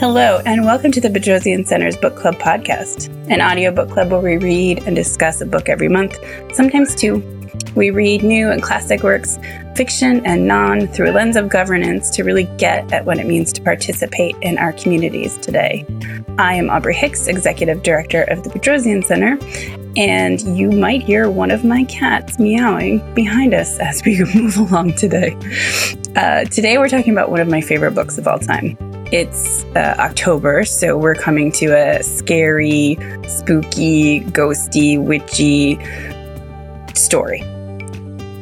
Hello, and welcome to the Bedrosian Center's Book Club podcast, an audio book club where we read and discuss a book every month, sometimes two. We read new and classic works, fiction and non, through a lens of governance to really get at what it means to participate in our communities today. I am Aubrey Hicks, Executive Director of the Bedrosian Center, and you might hear one of my cats meowing behind us as we move along today. Uh, today, we're talking about one of my favorite books of all time. It's uh, October, so we're coming to a scary, spooky, ghosty, witchy story.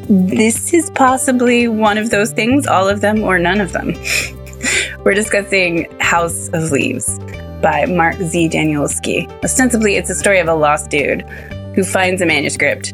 This is possibly one of those things, all of them or none of them. we're discussing House of Leaves by Mark Z. Danielewski. Ostensibly, it's a story of a lost dude who finds a manuscript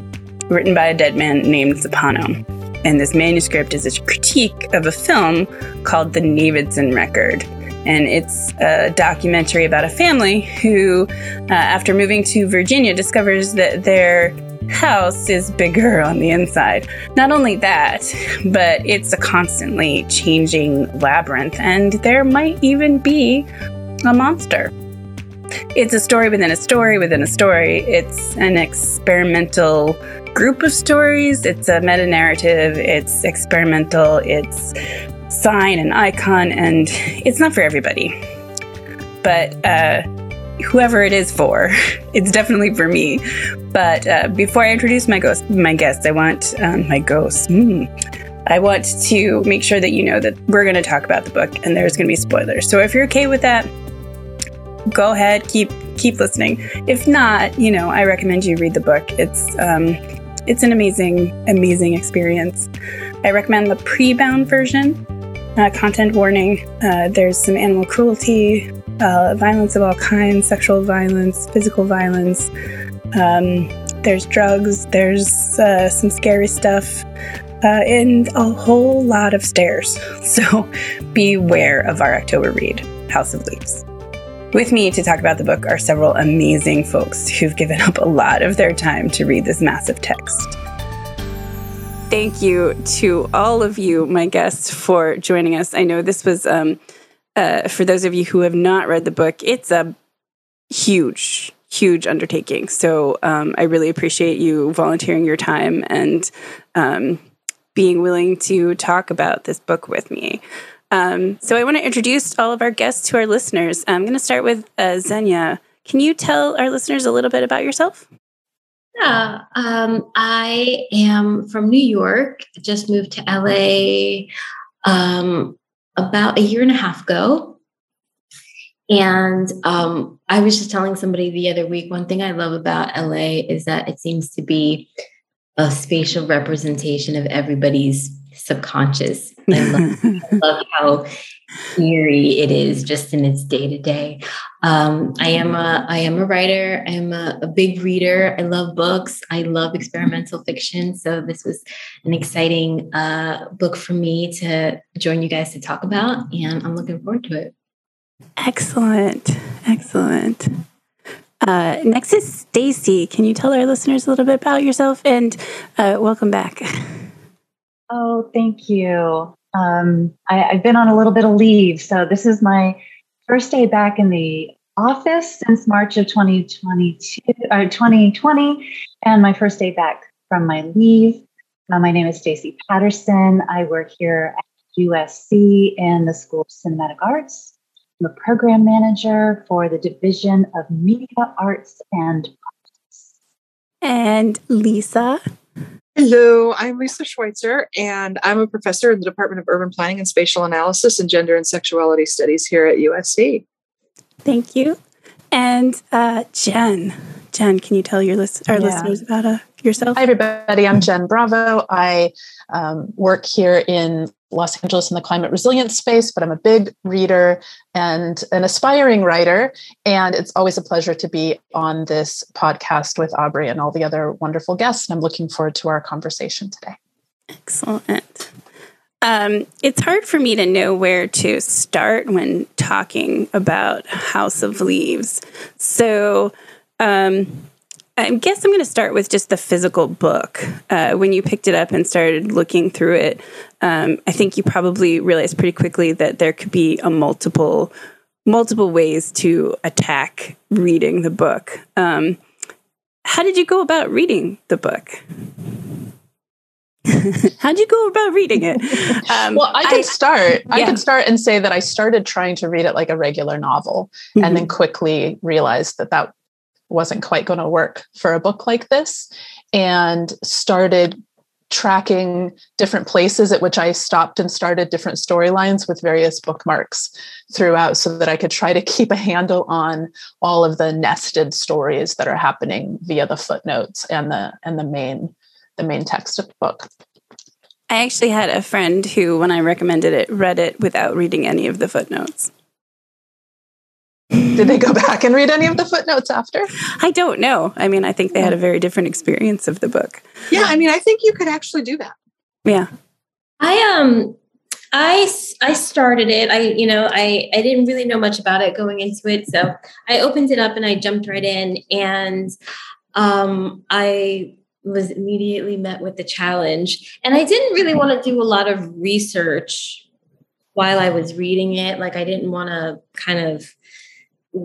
written by a dead man named Zampano. And this manuscript is a critique of a film called The Navidson Record and it's a documentary about a family who, uh, after moving to Virginia, discovers that their house is bigger on the inside. Not only that, but it's a constantly changing labyrinth, and there might even be a monster. It's a story within a story within a story. It's an experimental group of stories. It's a meta narrative. It's experimental. It's sign and icon, and it's not for everybody. But uh, whoever it is for, it's definitely for me. But uh, before I introduce my ghost, my guest, I want um, my ghost. Mm, I want to make sure that you know that we're going to talk about the book, and there's going to be spoilers. So if you're okay with that, go ahead, keep keep listening. If not, you know, I recommend you read the book. It's um, it's an amazing, amazing experience. I recommend the pre-bound version uh, content warning. Uh, there's some animal cruelty, uh, violence of all kinds, sexual violence, physical violence. Um, there's drugs. There's uh, some scary stuff. Uh, and a whole lot of stairs. So beware of our October read, House of Leaves. With me to talk about the book are several amazing folks who've given up a lot of their time to read this massive text thank you to all of you, my guests, for joining us. I know this was, um, uh, for those of you who have not read the book, it's a huge, huge undertaking. So um, I really appreciate you volunteering your time and um, being willing to talk about this book with me. Um, so I want to introduce all of our guests to our listeners. I'm going to start with uh, Xenia. Can you tell our listeners a little bit about yourself? Yeah, um, I am from New York. Just moved to LA um, about a year and a half ago. And um, I was just telling somebody the other week one thing I love about LA is that it seems to be a spatial representation of everybody's subconscious. I love, I love how eerie it is just in its day to day. I am a I am a writer. I am a, a, big reader. I love books. I love experimental fiction. So this was an exciting uh, book for me to join you guys to talk about, and I'm looking forward to it. Excellent, excellent. Uh, next is Stacy. Can you tell our listeners a little bit about yourself and uh, welcome back? Oh, thank you. Um, I, have been on a little bit of leave, so this is my first day back in the office since March of 2022 or 2020, and my first day back from my leave. Uh, my name is Stacy Patterson. I work here at USC in the School of Cinematic Arts. I'm a program manager for the Division of Media Arts and Arts. And Lisa. Hello, I'm Lisa Schweitzer, and I'm a professor in the Department of Urban Planning and Spatial Analysis and Gender and Sexuality Studies here at USC. Thank you. And uh, Jen, Jen, can you tell your list, our yeah. listeners about uh, yourself? Hi, everybody. I'm Jen Bravo. I um, work here in Los Angeles in the climate resilience space, but I'm a big reader and an aspiring writer. And it's always a pleasure to be on this podcast with Aubrey and all the other wonderful guests. And I'm looking forward to our conversation today. Excellent. Um, it's hard for me to know where to start when talking about House of Leaves. So, um, I guess I'm going to start with just the physical book. Uh, when you picked it up and started looking through it, um, I think you probably realized pretty quickly that there could be a multiple multiple ways to attack reading the book. Um, how did you go about reading the book? How'd you go about reading it? Um, well, I could I, start. Yeah. I could start and say that I started trying to read it like a regular novel, mm-hmm. and then quickly realized that that wasn't quite going to work for a book like this, and started tracking different places at which I stopped and started different storylines with various bookmarks throughout so that I could try to keep a handle on all of the nested stories that are happening via the footnotes and the and the main the main text of the book. I actually had a friend who when I recommended it read it without reading any of the footnotes. Did they go back and read any of the footnotes after? I don't know. I mean, I think they had a very different experience of the book. Yeah, I mean, I think you could actually do that. Yeah. I um I I started it. I you know, I I didn't really know much about it going into it, so I opened it up and I jumped right in and um I was immediately met with the challenge. And I didn't really want to do a lot of research while I was reading it. Like I didn't want to kind of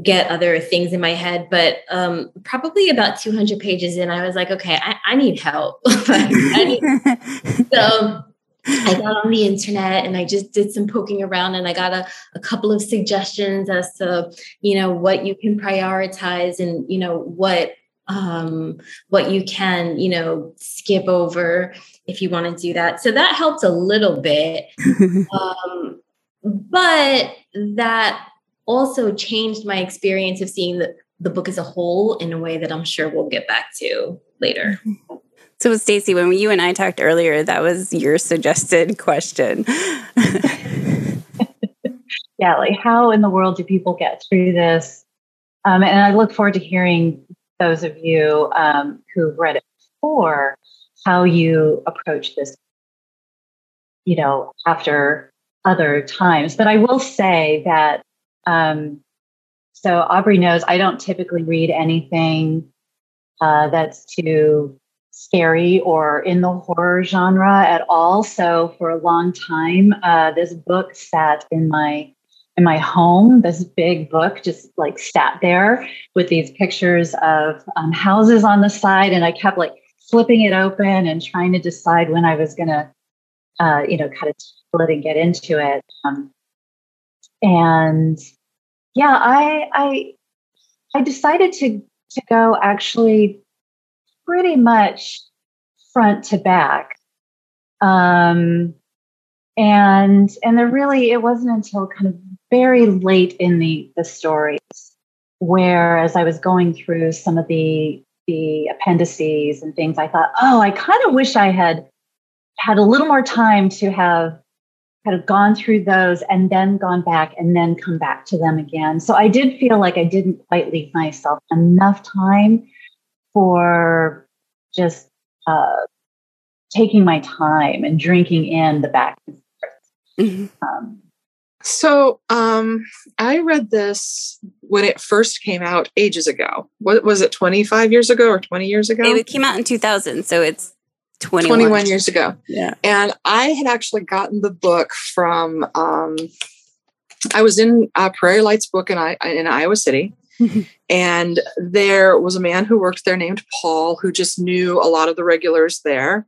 get other things in my head, but um, probably about 200 pages in, I was like, okay, I, I need help. I need, so I got on the internet and I just did some poking around and I got a, a couple of suggestions as to, you know, what you can prioritize and, you know, what um, what you can, you know, skip over if you want to do that. So that helped a little bit. um, but that also changed my experience of seeing the, the book as a whole in a way that I'm sure we'll get back to later. So, Stacy, when you and I talked earlier, that was your suggested question. yeah, like how in the world do people get through this? Um, and I look forward to hearing those of you um, who've read it before how you approach this, you know, after other times. But I will say that um, so Aubrey knows I don't typically read anything uh, that's too scary or in the horror genre at all. So for a long time, uh, this book sat in my in my home. This big book just like sat there with these pictures of um, houses on the side, and I kept like flipping it open and trying to decide when I was gonna, uh, you know, kind of split and get into it. Um, and yeah, I I I decided to to go actually pretty much front to back. Um, and and there really it wasn't until kind of very late in the the stories where as I was going through some of the the appendices and things, I thought, oh, I kind of wish I had had a little more time to have kind of gone through those and then gone back and then come back to them again. So I did feel like I didn't quite leave myself enough time for just uh, taking my time and drinking in the back and forth. Mm-hmm. Um, so um, I read this when it first came out ages ago. What was it, 25 years ago or 20 years ago? It came out in 2000. So it's 21, 21 years ago. Yeah. And I had actually gotten the book from, um, I was in a Prairie Lights book in, I, in Iowa City. and there was a man who worked there named Paul who just knew a lot of the regulars there.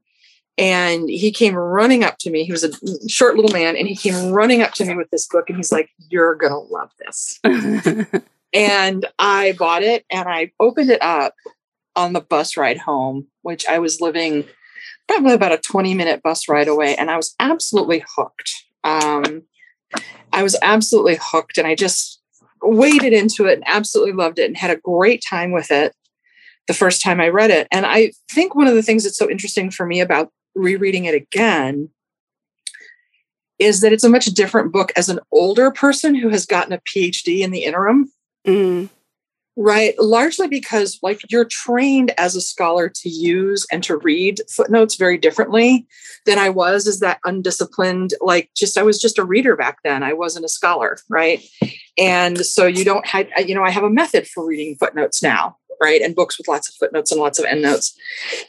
And he came running up to me. He was a short little man, and he came running up to me with this book, and he's like, You're going to love this. and I bought it and I opened it up on the bus ride home, which I was living probably about a 20 minute bus ride away. And I was absolutely hooked. Um, I was absolutely hooked. And I just waded into it and absolutely loved it and had a great time with it the first time I read it. And I think one of the things that's so interesting for me about rereading it again is that it's a much different book as an older person who has gotten a PhD in the interim. Mm. Right. Largely because, like, you're trained as a scholar to use and to read footnotes very differently than I was as that undisciplined, like, just I was just a reader back then. I wasn't a scholar. Right. And so you don't have, you know, I have a method for reading footnotes now. Right. And books with lots of footnotes and lots of endnotes.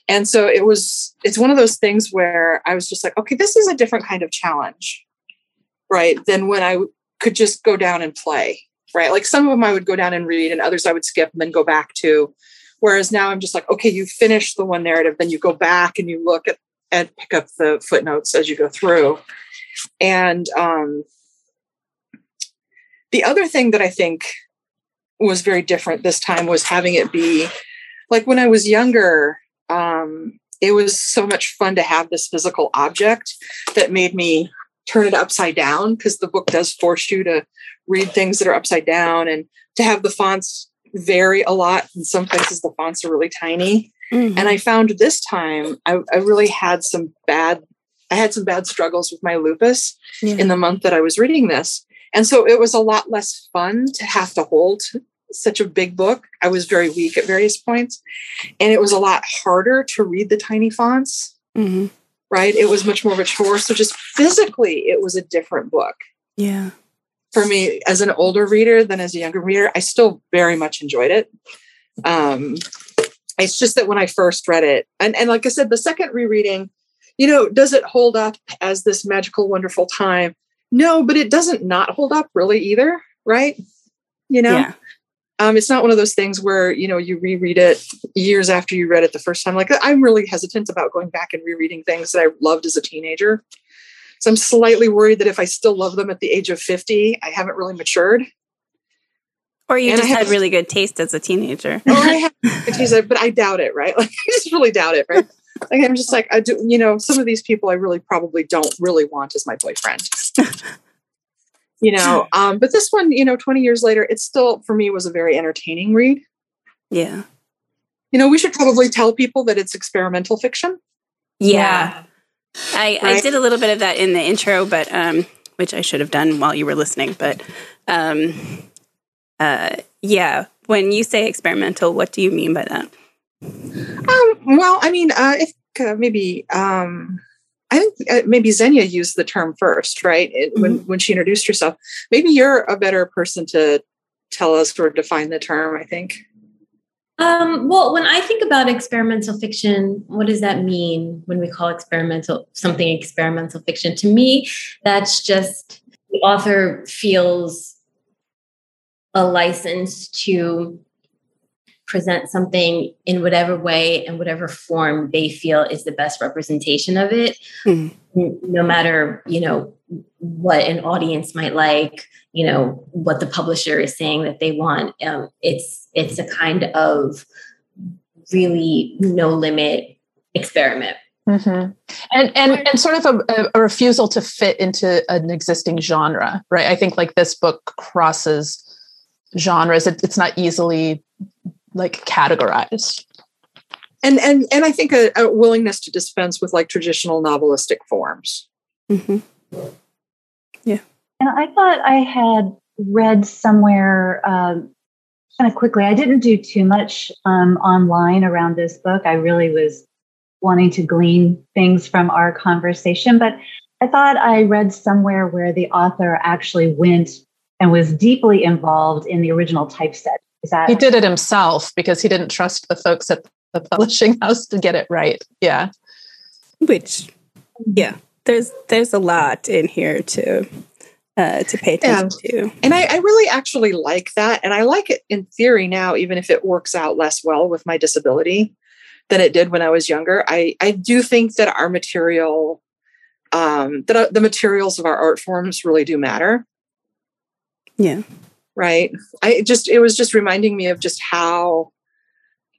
And so it was, it's one of those things where I was just like, okay, this is a different kind of challenge. Right. Than when I could just go down and play right? Like some of them I would go down and read, and others I would skip and then go back to. Whereas now I'm just like, okay, you finish the one narrative, then you go back and you look at and pick up the footnotes as you go through. And um, the other thing that I think was very different this time was having it be like when I was younger, um, it was so much fun to have this physical object that made me turn it upside down because the book does force you to read things that are upside down and to have the fonts vary a lot. In some places, the fonts are really tiny. Mm-hmm. And I found this time I, I, really had some bad, I had some bad struggles with my lupus yeah. in the month that I was reading this. And so it was a lot less fun to have to hold such a big book. I was very weak at various points. And it was a lot harder to read the tiny fonts. Mm-hmm. Right. It was much more of a chore. So just physically, it was a different book. Yeah. For me, as an older reader than as a younger reader, I still very much enjoyed it. Um, it's just that when I first read it, and, and like I said, the second rereading, you know, does it hold up as this magical, wonderful time? No, but it doesn't not hold up really either, right? You know, yeah. um, it's not one of those things where you know you reread it years after you read it the first time. Like I'm really hesitant about going back and rereading things that I loved as a teenager. So I'm slightly worried that if I still love them at the age of 50, I haven't really matured. Or you and just had really good taste as a teenager. or I had taste, but I doubt it, right? Like I just really doubt it, right? Like I'm just like I do, you know, some of these people I really probably don't really want as my boyfriend. you know, um, but this one, you know, 20 years later, it still for me was a very entertaining read. Yeah. You know, we should probably tell people that it's experimental fiction. Yeah. I, right? I did a little bit of that in the intro, but um, which I should have done while you were listening. But um, uh, yeah, when you say experimental, what do you mean by that? Um, well, I mean, uh, if uh, maybe um, I think uh, maybe Xenia used the term first, right? It, mm-hmm. When when she introduced herself, maybe you're a better person to tell us or define the term. I think. Um, well, when I think about experimental fiction, what does that mean when we call experimental something experimental fiction? To me, that's just the author feels a license to present something in whatever way and whatever form they feel is the best representation of it mm. no matter you know what an audience might like you know what the publisher is saying that they want um, it's it's a kind of really no limit experiment Mm-hmm. And and and sort of a, a, refusal to fit into an existing genre, right? I think like this book crosses genres. It, it's not easily like categorized and and and i think a, a willingness to dispense with like traditional novelistic forms mm-hmm. Yeah and i thought i had read somewhere um, kind of quickly i didn't do too much um, online around this book i really was wanting to glean things from our conversation but i thought i read somewhere where the author actually went and was deeply involved in the original typeset is that he did it himself because he didn't trust the folks at the publishing house to get it right. Yeah. Which yeah, there's there's a lot in here to uh, to pay attention yeah. to. And I, I, really actually like that. And I like it in theory now, even if it works out less well with my disability than it did when I was younger. I, I do think that our material, um, that uh, the materials of our art forms really do matter. Yeah right i just it was just reminding me of just how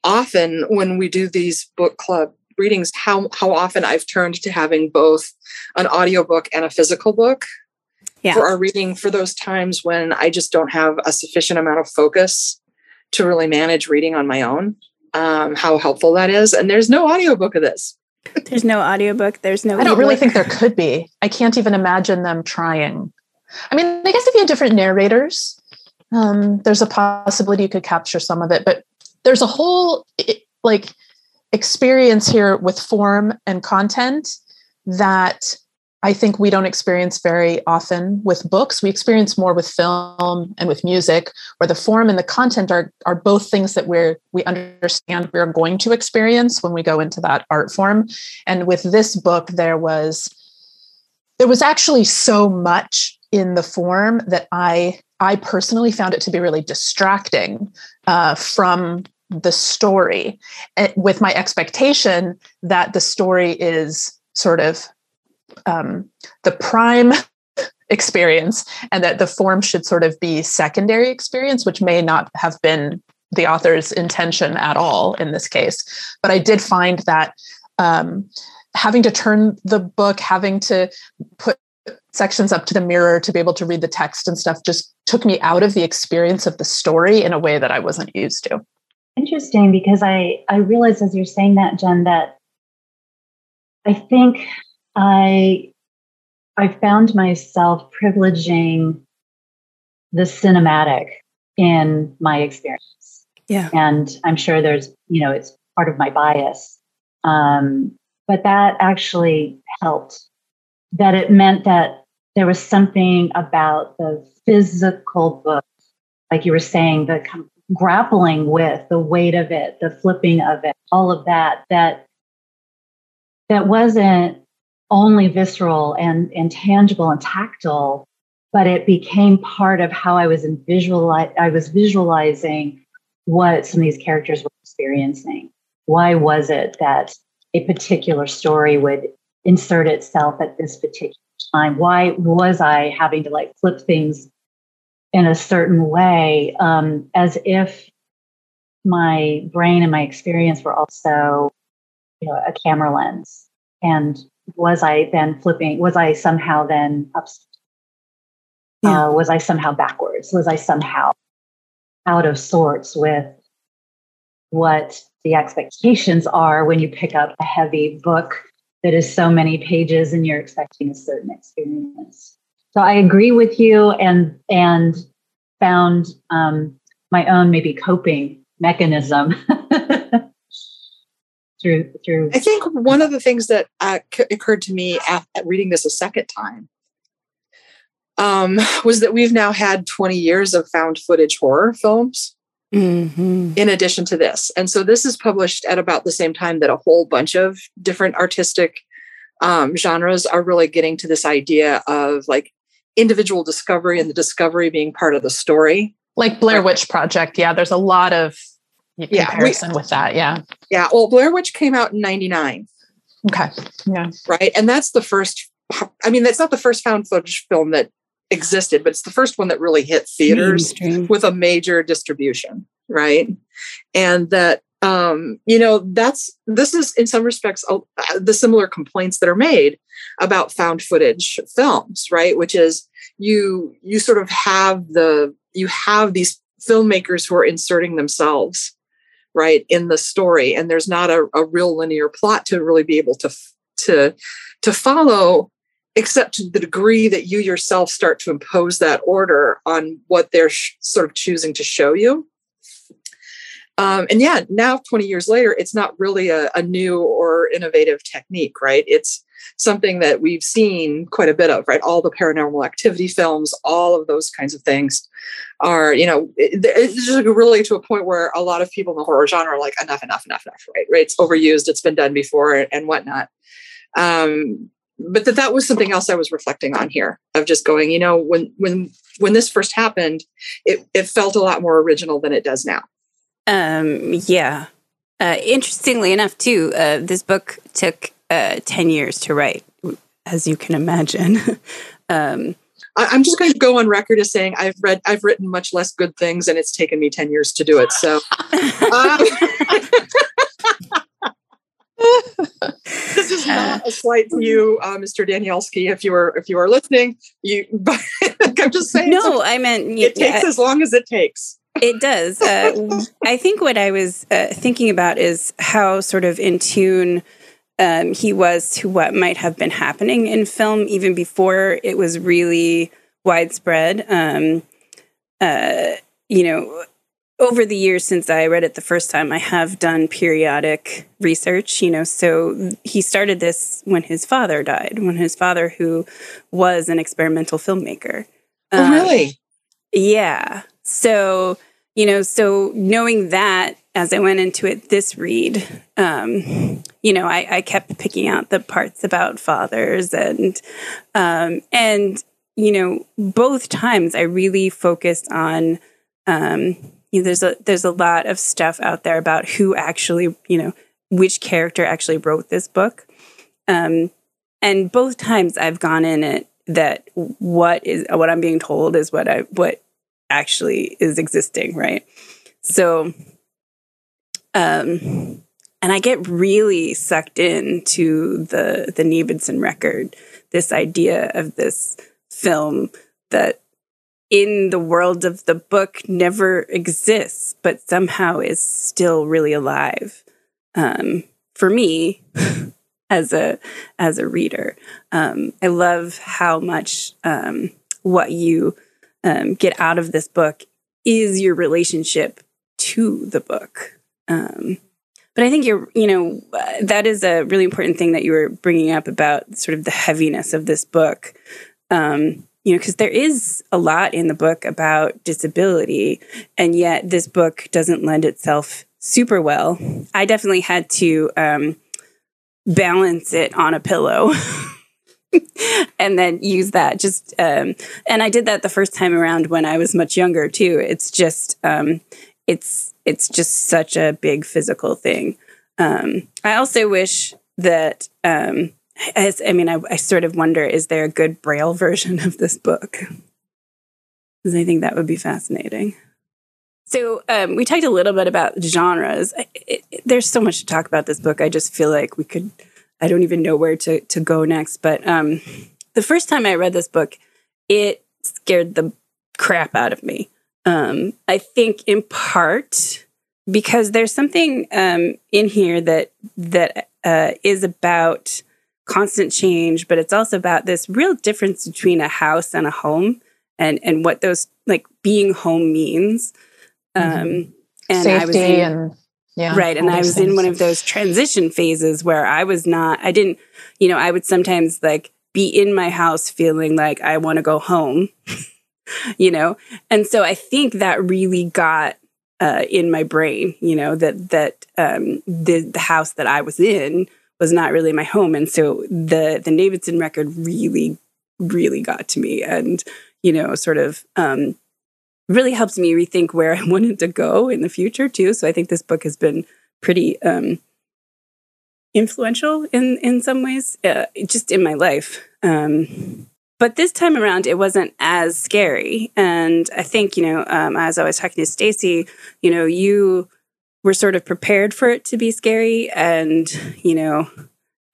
often when we do these book club readings how how often i've turned to having both an audiobook and a physical book yeah. for our reading for those times when i just don't have a sufficient amount of focus to really manage reading on my own um, how helpful that is. And there's no audiobook of this. There's no audiobook. There's no i don't really think there could be. I can't even imagine them trying. I mean i guess if you had different narrators um, there's a possibility you could capture some of it, but there's a whole like experience here with form and content that I think we don't experience very often with books. We experience more with film and with music, where the form and the content are are both things that we're we understand we're going to experience when we go into that art form. And with this book, there was there was actually so much in the form that I I personally found it to be really distracting uh, from the story, eh, with my expectation that the story is sort of um, the prime experience and that the form should sort of be secondary experience, which may not have been the author's intention at all in this case. But I did find that um, having to turn the book, having to put sections up to the mirror to be able to read the text and stuff just took me out of the experience of the story in a way that I wasn't used to. Interesting because I I realize as you're saying that Jen that I think I I found myself privileging the cinematic in my experience. Yeah. And I'm sure there's, you know, it's part of my bias. Um, but that actually helped. That it meant that there was something about the physical book, like you were saying, the grappling with the weight of it, the flipping of it, all of that, that that wasn't only visceral and, and tangible and tactile, but it became part of how I was in visualize I was visualizing what some of these characters were experiencing. Why was it that a particular story would insert itself at this particular time? Why was I having to like flip things in a certain way, um, as if my brain and my experience were also, you know, a camera lens? And was I then flipping? Was I somehow then up? Yeah. Uh, was I somehow backwards? Was I somehow out of sorts with what the expectations are when you pick up a heavy book that is so many pages and you're expecting a certain experience? So I agree with you and and found um, my own maybe coping mechanism through through i think one of the things that uh, c- occurred to me at, at, reading this a second time um, was that we've now had 20 years of found footage horror films mm-hmm. in addition to this. And so this is published at about the same time that a whole bunch of different artistic um, genres are really getting to this idea of like individual discovery and the discovery being part of the story. Like blair witch project. Yeah there's a lot of comparison yeah, we, with that. Yeah. Yeah. Well, Blair Witch came out in 99. Okay. Yeah. Right. And that's the first, I mean, that's not the first found footage film that existed, but it's the first one that really hit theaters Mainstream. with a major distribution. Right. And that, um, you know, that's, this is in some respects uh, the similar complaints that are made about found footage films, right? Which is you, you sort of have the, you have these filmmakers who are inserting themselves right in the story and there's not a, a real linear plot to really be able to to to follow except to the degree that you yourself start to impose that order on what they're sh- sort of choosing to show you. Um, and yeah now 20 years later it's not really a, a new or innovative technique right it's something that we've seen quite a bit of, right? All the paranormal activity films, all of those kinds of things are, you know, it, it's just really to a point where a lot of people in the horror genre are like, enough, enough, enough, enough, right? Right? It's overused, it's been done before, and whatnot. Um, but that that was something else I was reflecting on here of just going, you know, when when when this first happened, it it felt a lot more original than it does now. Um, yeah. Uh, interestingly enough, too, uh, this book took uh, 10 years to write, as you can imagine. um, I'm just going to go on record as saying I've read, I've written much less good things, and it's taken me 10 years to do it. So, um, this is not a slight to you, uh, Mr. Danielewski. If you are, if you are listening, you. I'm just saying. No, I meant it takes as long as it takes. It does. Uh, I think what I was uh, thinking about is how sort of in tune um, he was to what might have been happening in film even before it was really widespread. Um, uh, you know, over the years since I read it the first time, I have done periodic research, you know. So he started this when his father died, when his father, who was an experimental filmmaker. Oh, um, really? Yeah. So, you know, so knowing that as I went into it this read, um, you know, I, I, kept picking out the parts about fathers and um, and you know, both times I really focused on, um, you know, there's a there's a lot of stuff out there about who actually, you know, which character actually wrote this book. Um, and both times I've gone in it that what is what I'm being told is what I what actually is existing, right? So, um, and I get really sucked into the the Navidson record, this idea of this film that in the world of the book never exists, but somehow is still really alive. Um, for me, as a as a reader, um, I love how much um, what you um, get out of this book is your relationship to the book. Um, but I think you're, you know, uh, that is a really important thing that you were bringing up about sort of the heaviness of this book. Um, you know, because there is a lot in the book about disability, and yet this book doesn't lend itself super well. I definitely had to um, balance it on a pillow. and then use that. Just um, and i did that the first time around when i was much younger too. It's just um, it's it's just such a big physical thing. Um, i also wish that um, as, i mean I, I sort of wonder is there a good braille version of this book? Because i think that would be fascinating. So um, we talked a little bit about genres. It, it, there's so much to talk about this book. I just feel like we could I don't even know where to to go next. But um, the first time I read this book, it scared the crap out of me. Um, I think in part because there's something um, in here that that uh, is about constant change, but it's also about this real difference between a house and a home, and and what those like being home means. Mm-hmm. Um, and Safety I was in, and yeah. Right. And I was things. in one of those transition phases where I was not, I didn't, you know, I would sometimes like be in my house feeling like I want to go home, you know? And so I think that really got uh, in my brain, you know, that, that um, the, the house that I was in was not really my home. And so the, the Navidson record really, really got to me and, you know, sort of um, really helps me rethink where I wanted to go in the future too. So I think this book has been pretty um, influential in in some ways, uh, just in my life. Um, but this time around, it wasn't as scary, and I think you know, um, as I was talking to Stacy, you know, you were sort of prepared for it to be scary, and you know,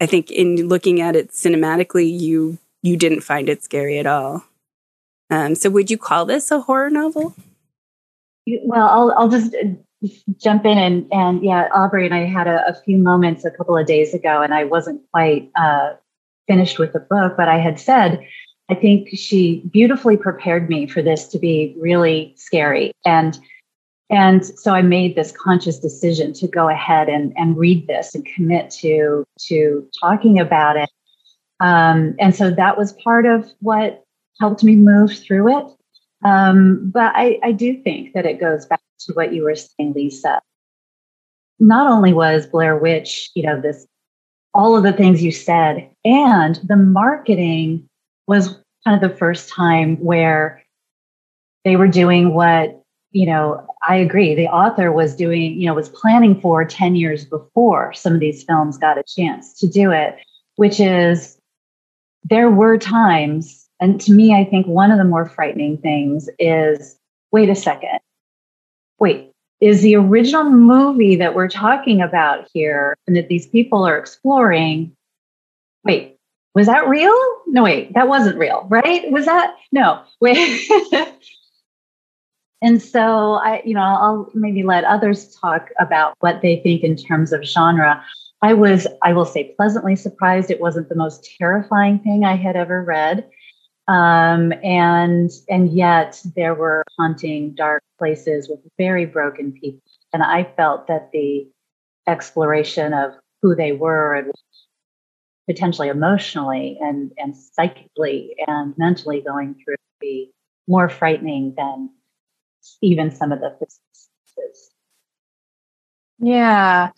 I think in looking at it cinematically, you you didn't find it scary at all. Um, so, would you call this a horror novel? Well, I'll, I'll just uh, jump in and and yeah, Aubrey and I had a, a few moments a couple of days ago, and I wasn't quite uh, finished with the book, but I had said I think she beautifully prepared me for this to be really scary, and and so I made this conscious decision to go ahead and and read this and commit to to talking about it. Um, and so that was part of what helped me move through it. Um, but I, I do think that it goes back to what you were saying, Lisa. Not only was Blair Witch, you know, this all of the things you said, and the marketing was kind of the first time where they were doing what, you know, I agree. The author was doing, you know, was planning for 10 years before some of these films got a chance to do it, which is there were times and to me, I think one of the more frightening things is wait a second. Wait, is the original movie that we're talking about here and that these people are exploring? Wait, was that real? No, wait, that wasn't real, right? Was that? No, wait. and so I, you know, I'll maybe let others talk about what they think in terms of genre. I was, I will say, pleasantly surprised. It wasn't the most terrifying thing I had ever read. Um, and and yet there were haunting dark places with very broken people. And I felt that the exploration of who they were and potentially emotionally and, and psychically and mentally going through be more frightening than even some of the. Yeah.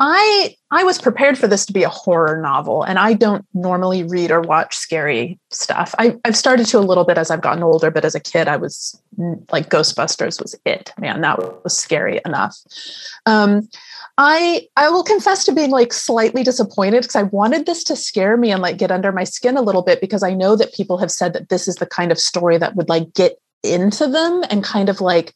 I I was prepared for this to be a horror novel and I don't normally read or watch scary stuff. I, I've started to a little bit as I've gotten older, but as a kid I was mm, like Ghostbusters was it. Man, that was scary enough. Um, I I will confess to being like slightly disappointed because I wanted this to scare me and like get under my skin a little bit because I know that people have said that this is the kind of story that would like get into them and kind of like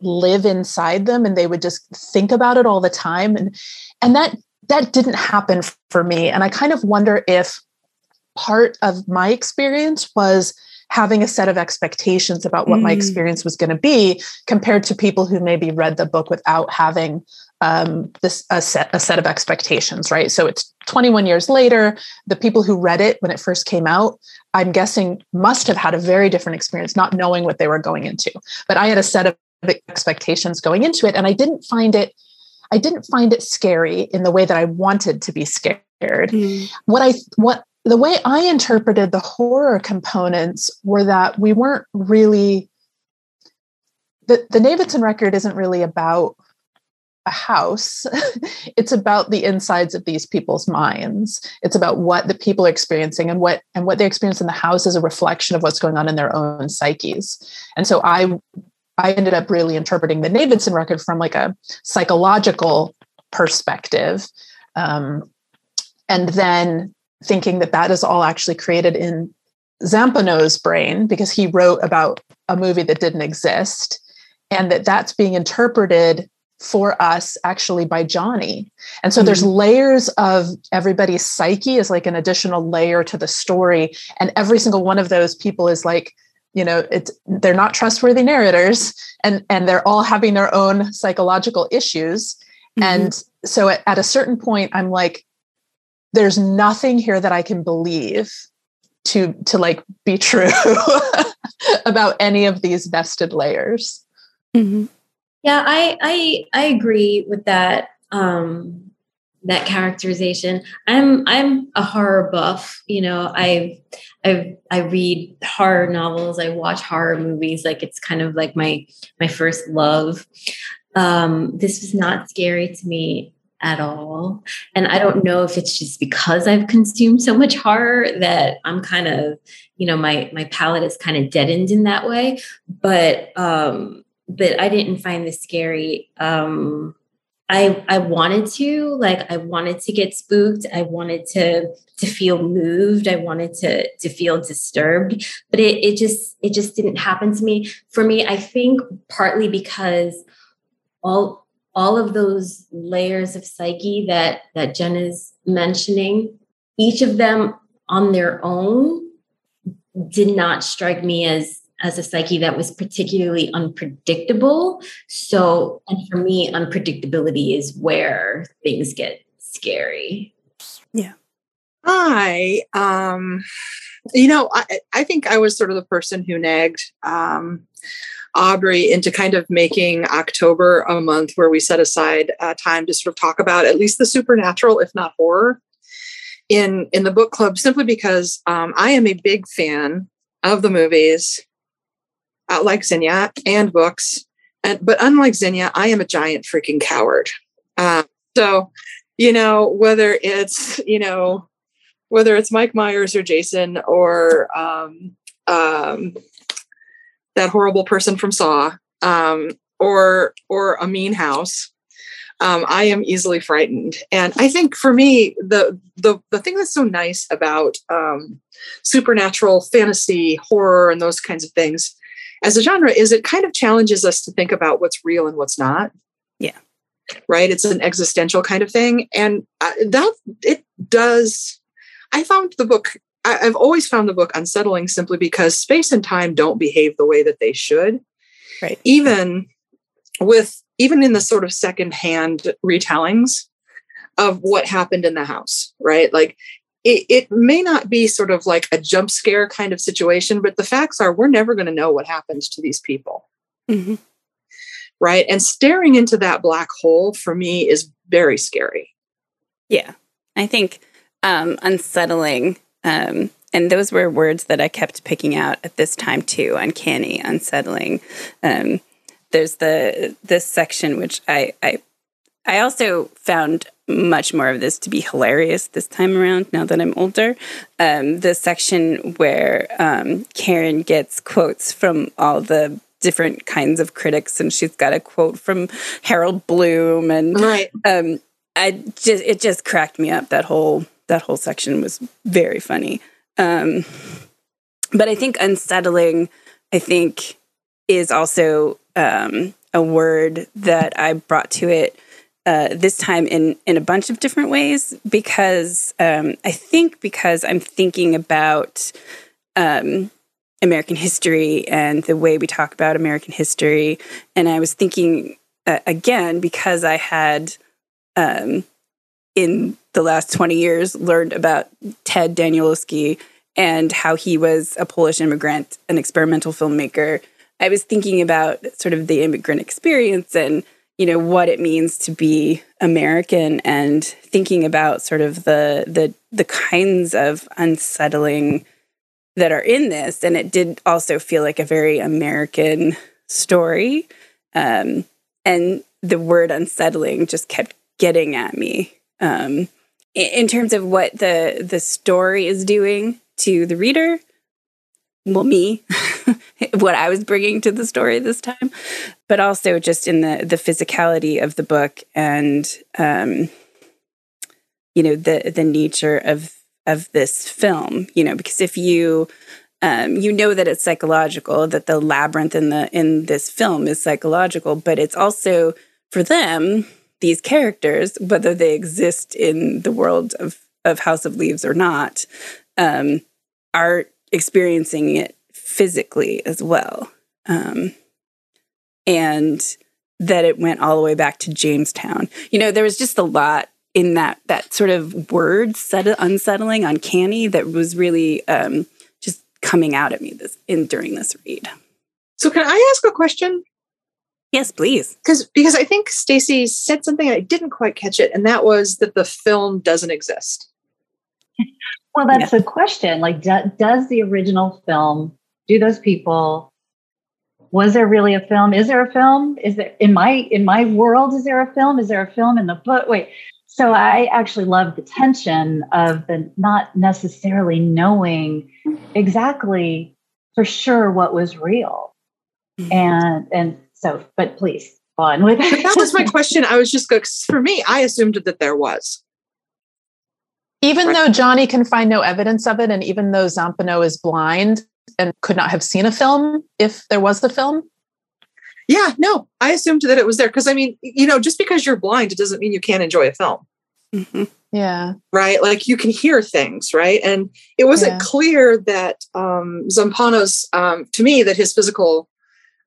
live inside them and they would just think about it all the time. And and that that didn't happen for me. And i kind of wonder if part of my experience was having a set of expectations about what mm. my experience was going to be compared to people who maybe read the book without having um, this a set a set of expectations right? So it's 21 years later the people who read it when it first came out i'm guessing must have had a very different experience not knowing what they were going into. But i had a set of expectations going into it and i didn't find it i didn't find it scary in the way that i wanted to be scared. Mm. what i what the way i interpreted the horror components were that we weren't really the the Navidson record isn't really about a house. It's about the insides of these people's minds. It's about what the people are experiencing and what and what they experience in the house is a reflection of what's going on in their own psyches. And so i I ended up really interpreting the Navidson record from like a psychological perspective. Um, and then thinking that that is all actually created in Zampano's brain because he wrote about a movie that didn't exist and that that's being interpreted for us actually by Johnny. And so mm-hmm. there's layers of everybody's psyche is like an additional layer to the story. And every single one of those people is like you know it's they're not trustworthy narrators and and they're all having their own psychological issues mm-hmm. and so at, at a certain point i'm like there's nothing here that i can believe to to like be true about any of these vested layers mm-hmm. yeah i i i agree with that um that characterization. I'm I'm a horror buff. You know, I I I read horror novels. I watch horror movies. Like it's kind of like my my first love. Um, this was not scary to me at all. And I don't know if it's just because I've consumed so much horror that I'm kind of, you know, my my palate is kind of deadened in that way. But um, but I didn't find this scary. Um I I wanted to like I wanted to get spooked. I wanted to to feel moved. I wanted to to feel disturbed, but it it just it just didn't happen to me. For me, I think partly because all all of those layers of psyche that that Jen is mentioning, each of them on their own did not strike me as as a psyche that was particularly unpredictable. So, and for me, unpredictability is where things get scary. Yeah. I, um, you know, I, I think I was sort of the person who nagged um, Aubrey into kind of making October a month where we set aside uh, time to sort of talk about at least the supernatural, if not horror, in in the book club. Simply because um, I am a big fan of the movies uh, like Xenia and books. And, but unlike Xenia, I am a giant freaking coward. Uh, so, you know, whether it's, you know, whether it's Mike Myers or Jason or um, um, that horrible person from Saw um, or or a mean house, um, I am easily frightened. And I think for me, the the the thing that's so nice about um, supernatural fantasy, horror, and those kinds of things as a genre is it kind of challenges us to think about what's real and what's not. Yeah. Right. It's an existential kind of thing. And uh, that it does. I found the book, I've always found the book unsettling simply because space and time don't behave the way that they should. Right. Even with, even in the sort of secondhand retellings of what happened in the house, right? Like it, it may not be sort of like a jump scare kind of situation, but the facts are we're never going to know what happens to these people. Mm-hmm. Right. And staring into that black hole for me is very scary. Yeah. I think um, unsettling. Um, and those were words that I kept picking out at this time too uncanny, unsettling. Um, there's the this section which I, I I also found much more of this to be hilarious this time around now that I'm older. Um, the section where um, Karen gets quotes from all the different kinds of critics, and she's got a quote from Harold Bloom, and right. Um, I just it just cracked me up. That whole that whole section was very funny. Um, but I think unsettling, I think, is also um, a word that I brought to it uh, this time in in a bunch of different ways because um, I think because I'm thinking about um, American history and the way we talk about American history, and I was thinking uh, again because I had um, in the last 20 years learned about Ted Danielewski and how he was a Polish immigrant, an experimental filmmaker. I was thinking about sort of the immigrant experience and you know what it means to be American and thinking about sort of the the the kinds of unsettling that are in this. And it did also feel like a very American story. Um, and the word unsettling just kept getting at me. Um, in terms of what the the story is doing to the reader well me what i was bringing to the story this time but also just in the the physicality of the book and um you know the the nature of of this film you know because if you um, you know that it's psychological that the labyrinth in the in this film is psychological but it's also for them these characters whether they exist in the world of of house of leaves or not um, are experiencing it physically as well. Um, and that it went all the way back to Jamestown. You know, there was just a lot in that that sort of word set unsettling, uncanny that was really um, just coming out at me this in during this read. So, can I ask a question? Yes, please. Because because I think Stacy said something I didn't quite catch it, and that was that the film doesn't exist. Well, that's yeah. the question. Like, do, does the original film, do those people, was there really a film? Is there a film? Is there in my in my world? Is there a film? Is there a film in the book? Wait. So I actually love the tension of the not necessarily knowing exactly for sure what was real, mm-hmm. and and so. But please go on with it. that was my question. I was just going for me. I assumed that there was. Even right. though Johnny can find no evidence of it, and even though Zampano is blind and could not have seen a film if there was the film? Yeah, no, I assumed that it was there because I mean, you know, just because you're blind, it doesn't mean you can't enjoy a film. Mm-hmm. Yeah. Right. Like you can hear things, right? And it wasn't yeah. clear that um, Zampano's, um, to me, that his physical,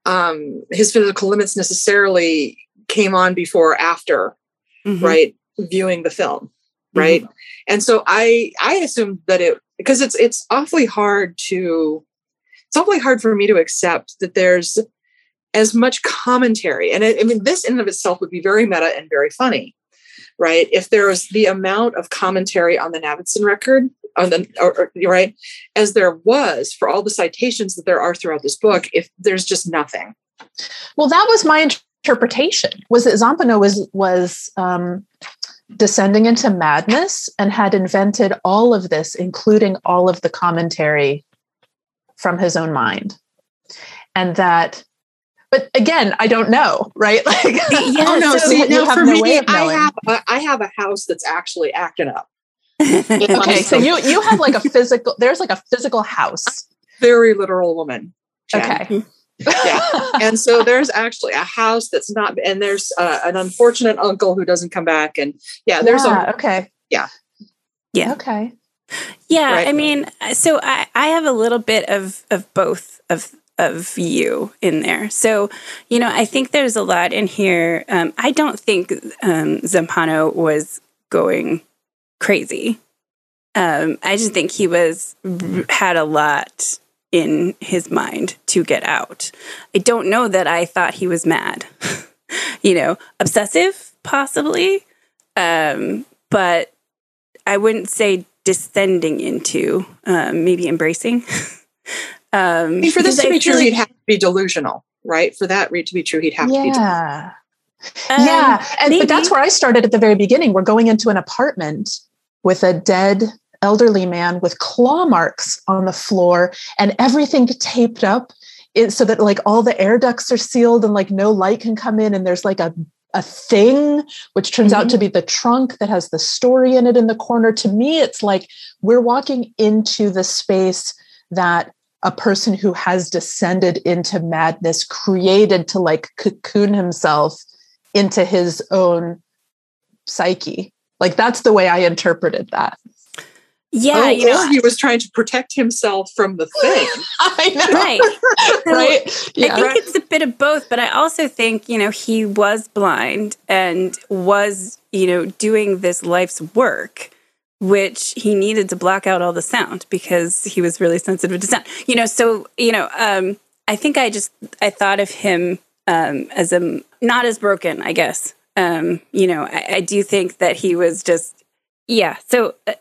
um, his physical limits necessarily came on before or after, mm-hmm. right? Viewing the film right mm-hmm. and so i i assumed that it because it's it's awfully hard to it's awfully hard for me to accept that there's as much commentary and I, I mean this in and of itself would be very meta and very funny right? If there was the amount of commentary on the navidson record on the or, or, right as there was for all the citations that there are throughout this book if there's just nothing. Well that was my interpretation. Was that zampano was was um, descending into madness and had invented all of this, including all of the commentary from his own mind. And that, but again, I don't know, right? Like, yeah, oh, no, so see, no, for no me, I have, a, I have a house that's actually acting up. okay, so you you have like a physical. There's like a physical house. Very literal woman. Jen. Okay yeah. And so there's actually a house that's not, and there's uh, an unfortunate uncle who doesn't come back. And yeah, there's yeah, a, okay. Yeah. Yeah. Okay. Yeah. Right. I mean, so I, I have a little bit of, of both of, of you in there. So, you know, I think there's a lot in here. Um, I don't think um, Zampano was going crazy. Um, I just think he was had a lot in his mind to get out. I don't know that I thought he was mad. you know, obsessive, possibly, um, but I wouldn't say descending into, um, maybe embracing. um, I mean, for this to be true, like, he'd have to be delusional, right? For that read to be true, he'd have yeah. to be Yeah. Um, yeah, and but that's where I started at the very beginning. We're going into an apartment with a dead elderly man with claw marks on the floor and everything taped up it, so that like all the air ducts are sealed and like no light can come in and there's like a a thing which turns mm-hmm. out to mm-hmm. be the trunk that has the story in it in the corner to me it's like we're walking into the space that a person who has descended into madness created to like cocoon himself into his own psyche. Like that's the way I interpreted that. Yeah, oh, you know, he was trying to protect himself from the thing. I know. Right. right. Yeah. I think it's a bit of both, but I also think, you know, he was blind and was, you know, doing this life's work which he needed to block out all the sound because he was really sensitive to sound. You know, so you know, um, I think I just I thought of him um, as a not as broken, I guess. Um, you know, I, I, do think that he was just yeah. So, uh,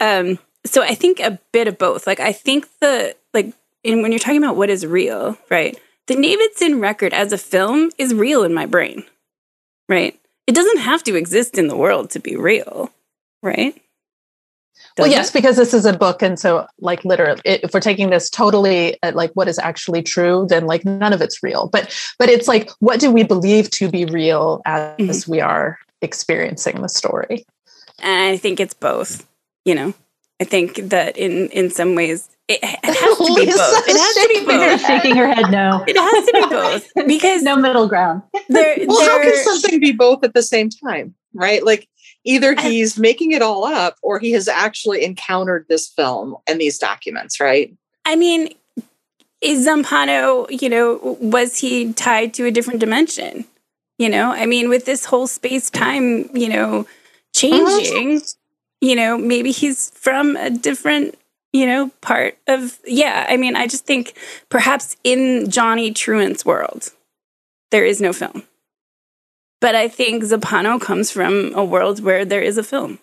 um, so I think a bit of both. Like I think the like in, when you're talking about what is real, right? The Navidson record as a film is real in my brain, right? It doesn't have to exist in the world to be real, right? well yes it? because this is a book and so like literally if we're taking this totally at like what is actually true then like none of it's real but but it's like what do we believe to be real as mm-hmm. we are experiencing the story and i think it's both you know i think that in in some ways it, it has to be both. It has to be both. Shaking her head no. It has to be both because no middle ground. There, well, there, how can something be both at the same time? Right? Like either he's making it all up or he has actually encountered this film and these documents, right? I mean, is Zampano, you know, was he tied to a different dimension? You know, I mean, with this whole space time, you know, changing, you know, maybe he's from a different, you know, part of, yeah. I mean, I just think perhaps in Johnny Truant's world, there is no film. But I think Zampano comes from a world where there is a film.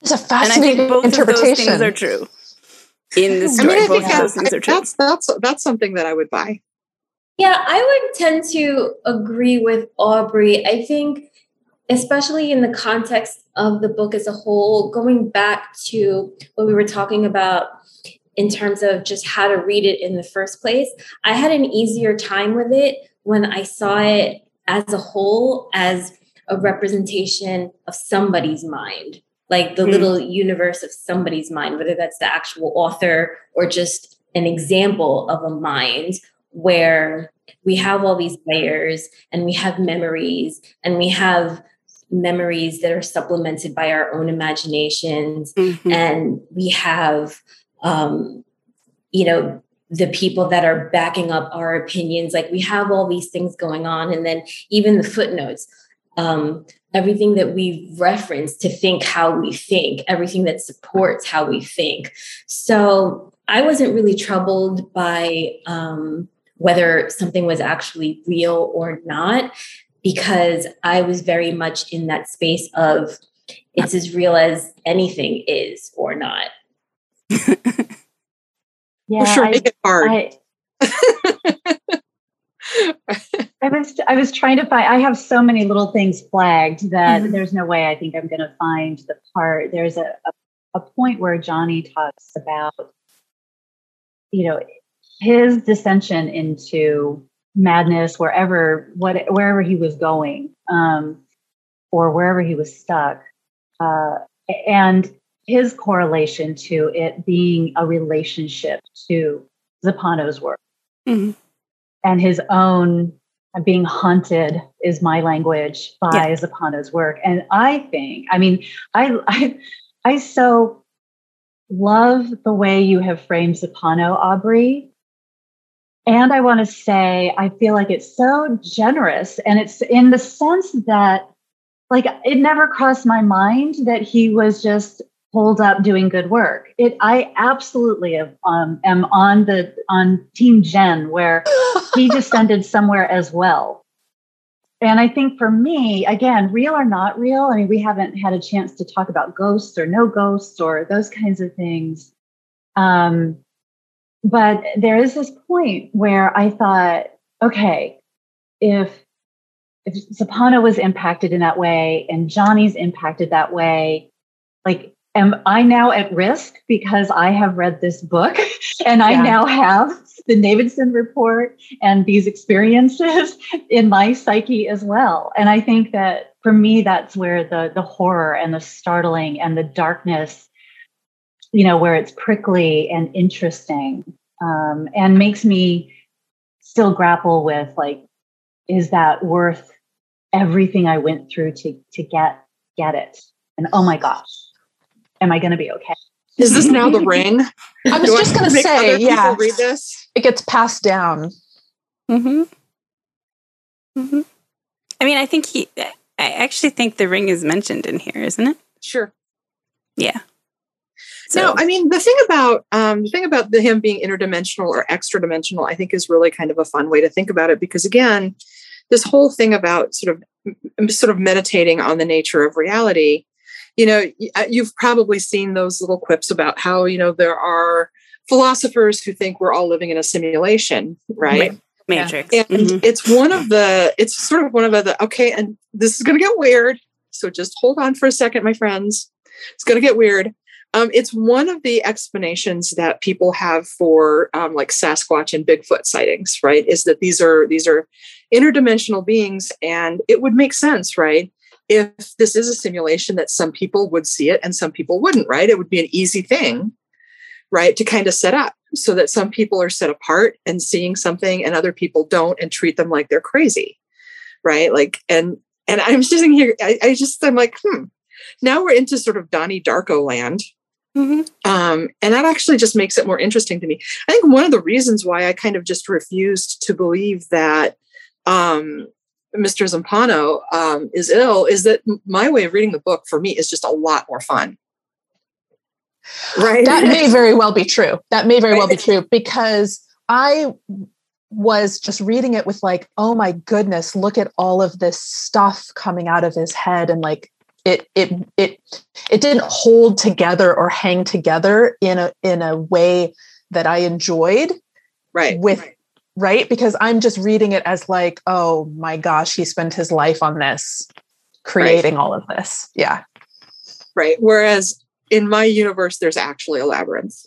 It's a fascinating and I think both interpretation. Of those things are true in the story. I mean, both of those things are true. That's that's that's something that I would buy. Yeah, I would tend to agree with Aubrey. I think, especially in the context of the book as a whole, going back to what we were talking about in terms of just how to read it in the first place, I had an easier time with it when I saw it as a whole as a representation of somebody's mind, like the mm. little universe of somebody's mind, whether that's the actual author or just an example of a mind where we have all these layers and we have memories and we have memories that are supplemented by our own imaginations mm-hmm. and we have um, you know the people that are backing up our opinions. Like we have all these things going on. And then even the footnotes, um, everything that we reference to think how we think, everything that supports how we think. So I wasn't really troubled by um, whether something was actually real or not, because I was very much in that space of it's as real as anything is or not. Yeah, sure I, make it hard. I, I was I was trying to find. I have so many little things flagged that mm-hmm. there's no way I think I'm going to find the part. There's a, a a point where Johnny talks about, you know, his dissension into madness wherever what wherever he was going, um, or wherever he was stuck, uh, and his correlation to it being a relationship to Zampano's work mm-hmm. and his own being haunted is my language by yeah. Zampano's work. And I think, I mean, I, I, I so love the way you have framed Zampano, Aubrey. And I want to say, I feel like it's so generous. And it's in the sense that, like, it never crossed my mind that he was just hold up doing good work. It I absolutely have, um, am on the on Team Jen where he descended somewhere as well. And I think for me, again, real or not real, I mean, we haven't had a chance to talk about ghosts or no ghosts or those kinds of things. Um, but there is this point where I thought, okay, if if Zampano was impacted in that way and Johnny's impacted that way, like am I now at risk because I have read this book and I now have the Navidson report and these experiences in my psyche as well. And I think that for me, that's where the the horror and the startling and the darkness, you know, where it's prickly and interesting, um, and makes me still grapple with like, is that worth everything I went through to to get get it? And oh my gosh, am I going to be okay? Is this now the ring? I was just going to say, yeah, read this. It gets passed down. Mm-hmm. Mm-hmm. I mean, I think he. I actually think the ring is mentioned in here, isn't it? Sure. Yeah. So, no, I mean the thing about um, the thing about the, him being interdimensional or extra dimensional, I think, is really kind of a fun way to think about it because again, this whole thing about sort of sort of meditating on the nature of reality you know uh, you've probably seen those little quips about how you know there are philosophers who think we're all living in a simulation right? Matrix. And mm-hmm. it's one of the it's sort of one of the okay and this is going to get weird so just hold on for a second my friends. It's going to get weird um, it's one of the explanations that people have for um, like sasquatch and bigfoot sightings right is that these are these are interdimensional beings and it would make sense right if this is a simulation that some people would see it and some people wouldn't, right? It would be an easy thing, right, to kind of set up so that some people are set apart and seeing something and other people don't and treat them like they're crazy, right? Like, and and I'm sitting here, I, I just I'm like, hmm. Now we're into sort of Donnie Darko land. Mm-hmm. Um, and that actually just makes it more interesting to me. I think one of the reasons why I kind of just refused to believe that um, Mr. Zampano um, is ill is that my way of reading the book for me is just a lot more fun. Right. That may very well be true. That may very well be true because I was just reading it with like, oh my goodness, look at all of this stuff coming out of his head and like it it it it didn't hold together or hang together in a in a way that I enjoyed. Right. With right right? Because I'm just reading it as like, oh my gosh, he spent his life on this, creating right. all of this. Yeah. Right. Whereas in my universe, there's actually a labyrinth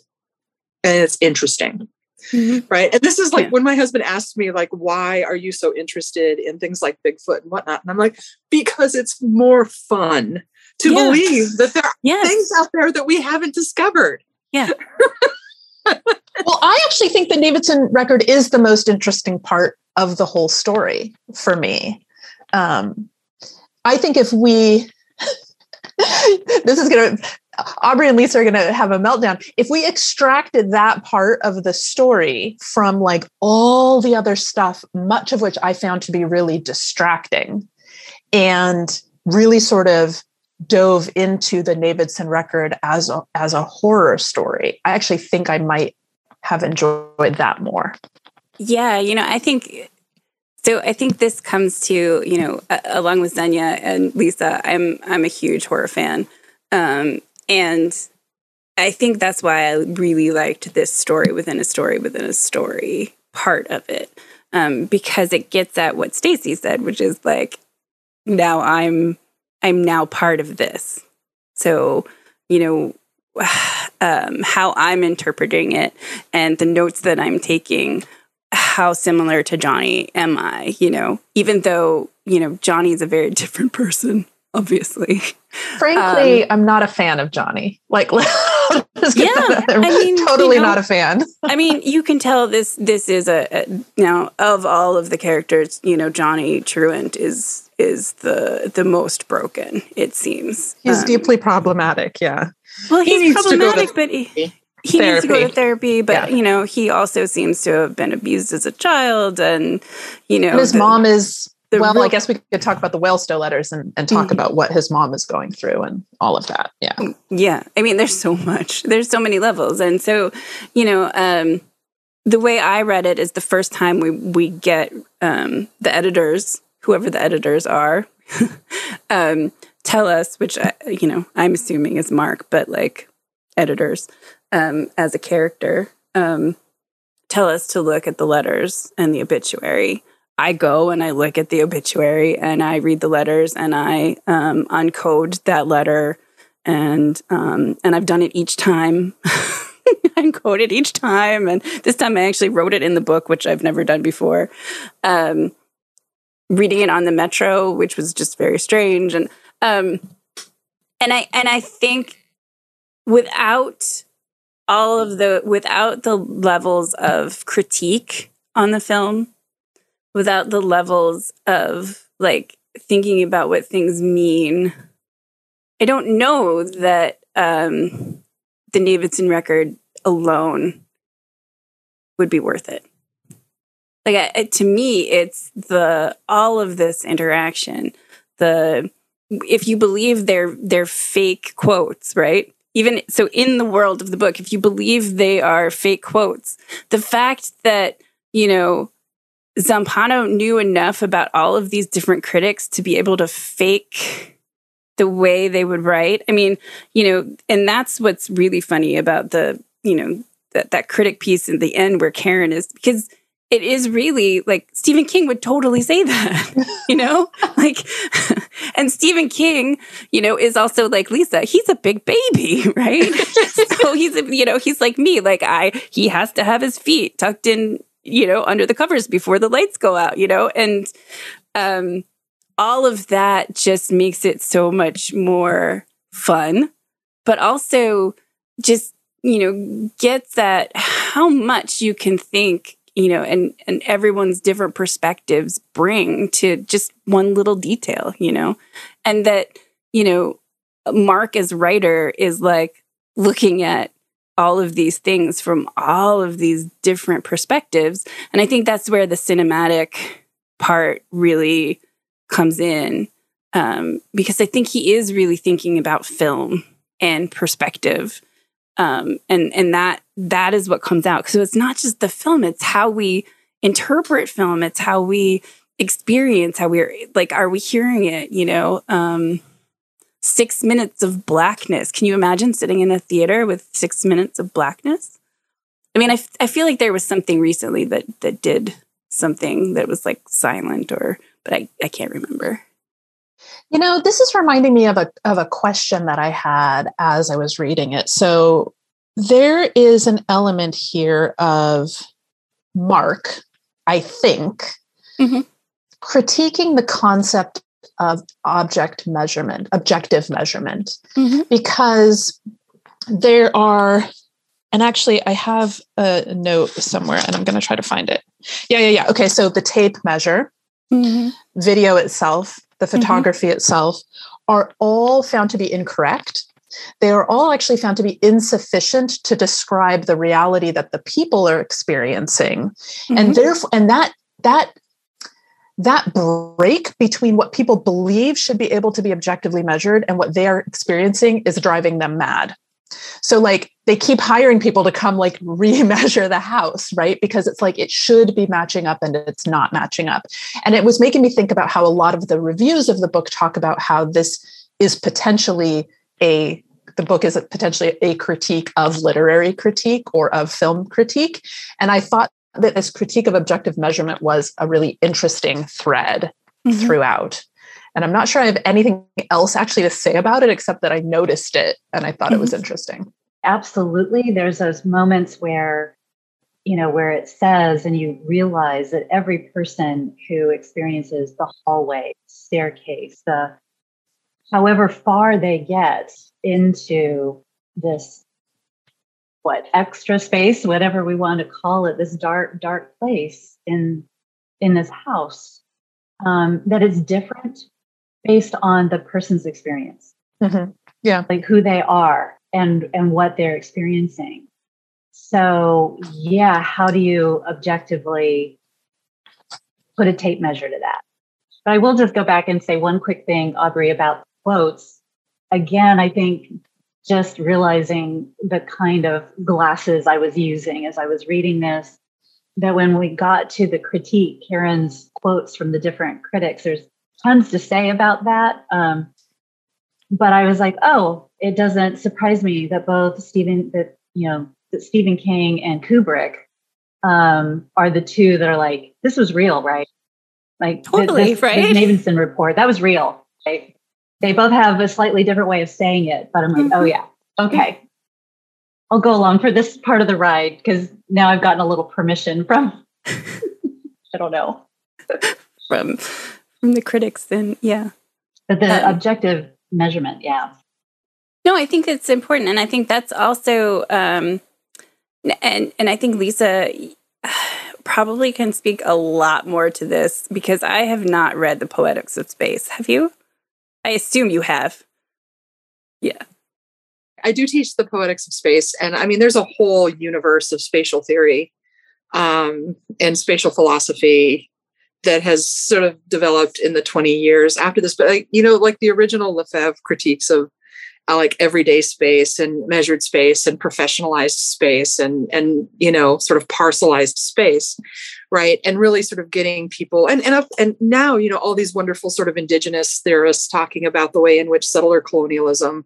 and it's interesting. Mm-hmm. Right. And this is like yeah. when my husband asked me, like, why are you so interested in things like Bigfoot and whatnot? And I'm like, because it's more fun to yes. believe that there are yes. things out there that we haven't discovered. Yeah. well, I actually think the Navidson record is the most interesting part of the whole story for me. Um, I think if we, this is going to, Aubrey and Lisa are going to have a meltdown. If we extracted that part of the story from like all the other stuff, much of which I found to be really distracting and really sort of dove into the Navidson record as a, as a horror story, I actually think I might have enjoyed that more. Yeah, you know, I think so. I think this comes to you know, along with Xenia and Lisa, I'm I'm a huge horror fan, um, and I think that's why I really liked this story within a story within a story part of it, um, because it gets at what Stacy said, which is like, now I'm I'm now part of this. So, you know, um, how I'm interpreting it and the notes that I'm taking, how similar to Johnny am I? You know, even though, you know, Johnny's a very different person, obviously. Frankly, um, I'm not a fan of Johnny. Like, yeah, I mean, totally you know, not a fan. I mean, you can tell this. This is a, a now of all of the characters. You know, Johnny Truant is is the the most broken. It seems he's um, deeply problematic. Yeah. Well, he's he problematic, but he, he needs to go to therapy. But yeah. you know, he also seems to have been abused as a child, and you know, and his the, mom is. well, real, I guess we could talk about the Whalestoe letters and, and talk mm-hmm. about what his mom is going through and all of that. Yeah. Mm, yeah. I mean, there's so much. There's so many levels. And so, you know, um, the way I read it is the first time we we get um, the editors whoever the editors are, um, tell us, which, I, you know, I'm assuming is Mark, but like editors um, as a character, um, tell us to look at the letters and the obituary I go and I look at the obituary and I read the letters and I um, uncode that letter and um, and I've done it each time. I encode it each time, and this time I actually wrote it in the book, which I've never done before. Um, reading it on the metro, which was just very strange, and um, and I and I think without all of the without the levels of critique on the film without the levels of like thinking about what things mean i don't know that um the navidson record alone would be worth it. Like I, to me it's the all of this interaction the if you believe they're they're fake quotes right even so in the world of the book if you believe they are fake quotes the fact that you know zampano knew enough about all of these different critics to be able to fake the way they would write i mean you know and that's what's really funny about the you know that, that critic piece in the end where karen is because it is really like Stephen King would totally say that, you know? like, and Stephen King, you know, is also like Lisa, he's a big baby, right? so he's, a, you know, he's like me. Like, I, he has to have his feet tucked in, you know, under the covers before the lights go out, you know? And, um, all of that just makes it so much more fun, but also just, you know, gets at how much you can think you know and and everyone's different perspectives bring to just one little detail you know? And that you know mark as writer is like looking at all of these things from all of these different perspectives. And i think that's where the cinematic part really comes in um, because i think he is really thinking about film and perspective um, and and that that is what comes out. So it's not just the film; it's how we interpret film. It's how we experience how we're like. Are we hearing it? You know, um, six minutes of blackness. Can you imagine sitting in a theater with six minutes of blackness? I mean, I, f- I feel like there was something recently that that did something that was like silent or, but I, I can't remember. You know, this is reminding me of a of a question that I had as I was reading it. So there is an element here of Mark, I think, mm-hmm. critiquing the concept of object measurement, objective measurement, mm-hmm. because there are, and actually, I have a note somewhere and I'm going to try to find it. Yeah, yeah, yeah. Okay, so the tape measure, mm-hmm. video itself, the mm-hmm. photography mm-hmm. itself, are all found to be incorrect. They are all actually found to be insufficient to describe the reality that the people are experiencing. Mm-hmm. And therefore, and that that that break between what people believe should be able to be objectively measured and what they are experiencing is driving them mad. So like they keep hiring people to come like remeasure the house, right? Because it's like it should be matching up and it's not matching up. And it was making me think about how a lot of the reviews of the book talk about how this is potentially a the book is potentially a critique of literary critique or of film critique. And I thought that this critique of objective measurement was a really interesting thread mm-hmm. throughout. And I'm not sure I have anything else actually to say about it except that I noticed it and I thought it was mm-hmm. interesting. Absolutely. There's those moments where, you know, where it says and you realize that every person who experiences the hallway, staircase, the however far they get into this what extra space whatever we want to call it this dark dark place in in this house um, that is different based on the person's experience. Mm-hmm. Yeah. Like who they are and and what they're experiencing. So, yeah, how do you objectively put a tape measure to that? But I will just go back and say one quick thing, Aubrey, about quotes. Again, I think just realizing the kind of glasses I was using as I was reading this, that when we got to the critique, Karen's quotes from the different critics, there's tons to say about that. Um, but I was like, oh, it doesn't surprise me that both Stephen, that you know, that Stephen King and Kubrick um, are the two that are like, this was real, right? Like totally, this, right? This Navidson report that was real. They, they both have a slightly different way of saying it, but I'm like, mm-hmm. oh yeah, okay. I'll go along for this part of the ride because now I've gotten a little permission from I don't know from from the critics. Then yeah, but the um, objective measurement, yeah. No, I think it's important, and I think that's also, um, and and I think Lisa probably can speak a lot more to this because I have not read the Poetics of Space. Have you? I assume you have. Yeah. I do teach the poetics of space, and I mean, there's a whole universe of spatial theory um, and spatial philosophy that has sort of developed in the 20 years after this. But like, you know, like the original Lefebvre critiques of uh, like everyday space and measured space and professionalized space and and you know sort of parcelized space right and really sort of getting people and and and now you know all these wonderful sort of indigenous theorists talking about the way in which settler colonialism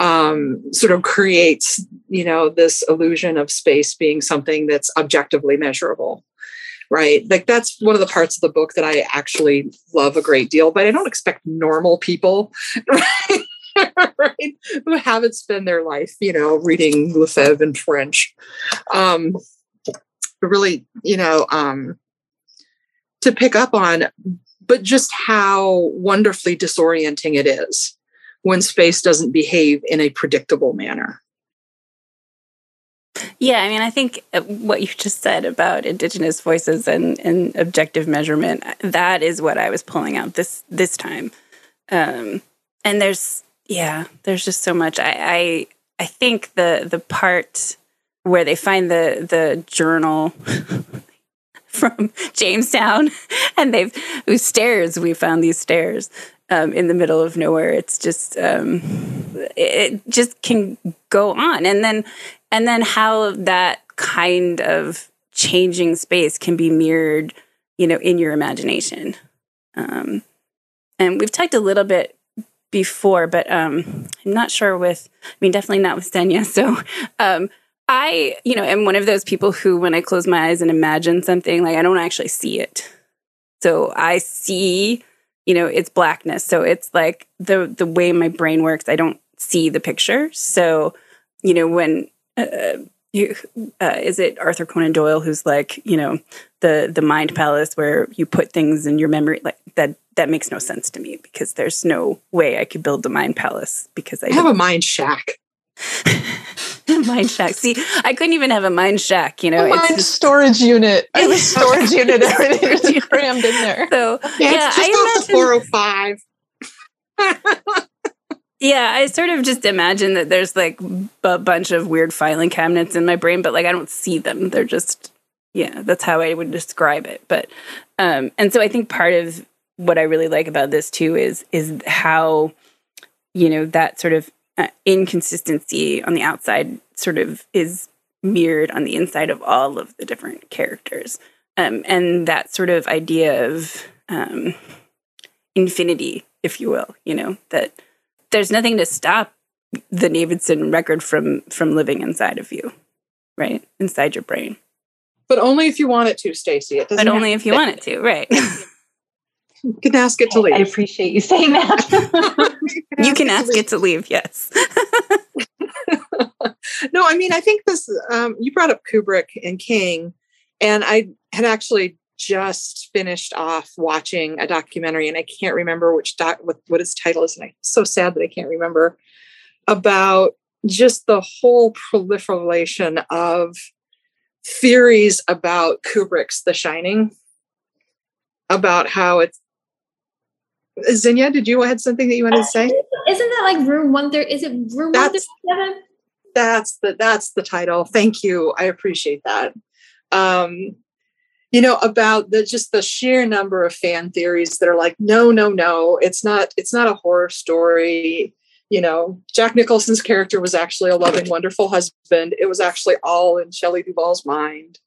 um, sort of creates you know this illusion of space being something that's objectively measurable right like that's one of the parts of the book that i actually love a great deal but i don't expect normal people right right? Who haven't spent their life, you know, reading Lefebvre in French. Um, really, you know, um, to pick up on, but just how wonderfully disorienting it is when space doesn't behave in a predictable manner. Yeah, I mean, I think uh, what you just said about indigenous voices and, and objective measurement, that is what I was pulling out this this time. Um, and there's yeah, there's just so much. I, I I think the the part where they find the the journal from Jamestown and they've whose stairs we found these stairs um, in the middle of nowhere. It's just um, it just can go on, and then and then how that kind of changing space can be mirrored, you know, in your imagination. Um, and we've talked a little bit before, but um, I'm not sure with, I mean, definitely not with Xenia. So um, I, you know, am one of those people who, when I close my eyes and imagine something, like I don't actually see it. So I see, you know, it's blackness. So it's like the the way my brain works. I don't see the picture. So, you know, when uh, you, uh, is it Arthur Conan Doyle who's like, you know, the the mind palace where you put things in your memory like that that makes no sense to me because there's no way I could build a mind palace because I, I have a mind shack. mind shack. See, I couldn't even have a mind shack. You know, a mind just, storage unit. I have a storage unit. Everything is crammed in there. So yeah, yeah I imagine, four hundred oh five. yeah, I sort of just imagine that there's like a bunch of weird filing cabinets in my brain, but like I don't see them. They're just yeah, that's how I would describe it. But um, and so I think part of what I really like about this too is is how you know that sort of uh, inconsistency on the outside sort of is mirrored on the inside of all of the different characters, um, and that sort of idea of um, infinity, if you will, you know that there's nothing to stop the Navidson record from from living inside of you, right inside your brain. But only if you want it to, Stacy. It doesn't. But only if you want it to, right? You can ask it to leave. I appreciate you saying that. you can, you can ask, it, to leave, yes. no, I mean, I think this, um, you brought up Kubrick and King, and I had actually just finished off watching a documentary, and I can't remember which doc, what, what its title is, and I'm so sad that I can't remember, about just the whole proliferation of theories about Kubrick's The Shining about how it's Xenia, did you have something that you wanted to say? Isn't that like room one there? Is it room one seven? That's the that's the title. Thank you. I appreciate that. Um, you know, about the just the sheer number of fan theories that are like, no, no, no, it's not, it's not a horror story. You know, Jack Nicholson's character was actually a loving, wonderful husband. It was actually all in Shelley Duvall's mind.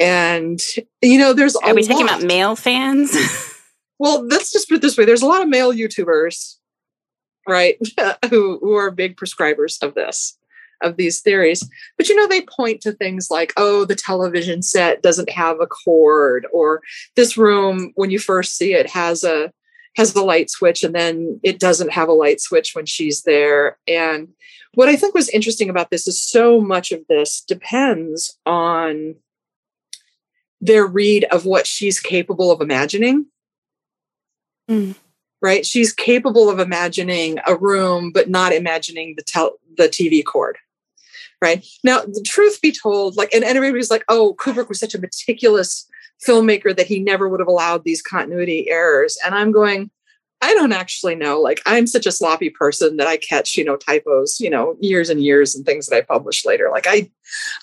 And you know, there's are we lot. talking about male fans? well, let's just put it this way: there's a lot of male YouTubers, right, who who are big prescribers of this. Of these theories. But you know, they point to things like, oh, the television set doesn't have a cord, or this room, when you first see it, has a has the light switch and then it doesn't have a light switch when she's there. And what I think was interesting about this is so much of this depends on their read of what she's capable of imagining. Mm. Right? She's capable of imagining a room, but not imagining the tel- the TV cord. Right now, the truth be told, like, and, and everybody's like, "Oh, Kubrick was such a meticulous filmmaker that he never would have allowed these continuity errors." And I'm going, I don't actually know. Like I'm such a sloppy person that I catch, you know, typos, you know, years and years and things that I publish later. Like I,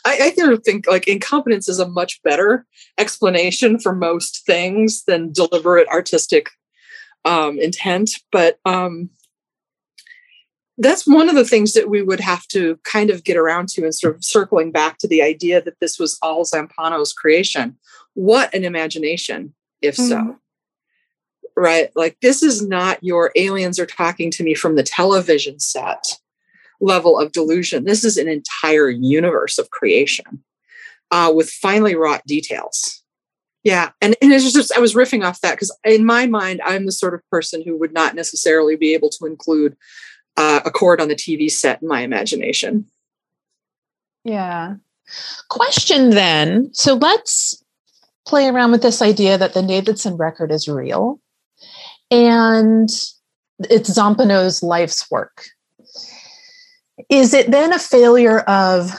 I, I think like incompetence is a much better explanation for most things than deliberate artistic um, intent. But um, that's one of the things that we would have to kind of get around to and sort of circling back to the idea that this was all Zampano's creation. What an imagination, if mm-hmm. so right? Like, this is not your aliens are talking to me from the television set level of delusion. This is an entire universe of creation uh, with finely wrought details. Yeah. And, and it's just, I was riffing off that because in my mind, I'm the sort of person who would not necessarily be able to include uh, a cord on the TV set in my imagination. Yeah. Question then. So let's play around with this idea that the Navidson record is real and it's Zampano's life's work. Is it then a failure of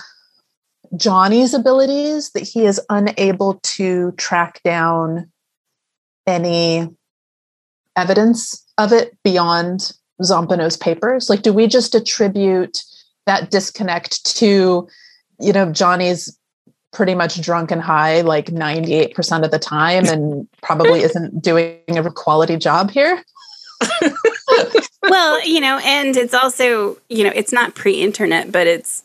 Johnny's abilities that he is unable to track down any evidence of it beyond Zampano's papers? Like, do we just attribute that disconnect to, you know, Johnny's pretty much drunk and high like 98% of the time and probably isn't doing a quality job here. well, you know, and it's also, you know, it's not pre-internet, but it's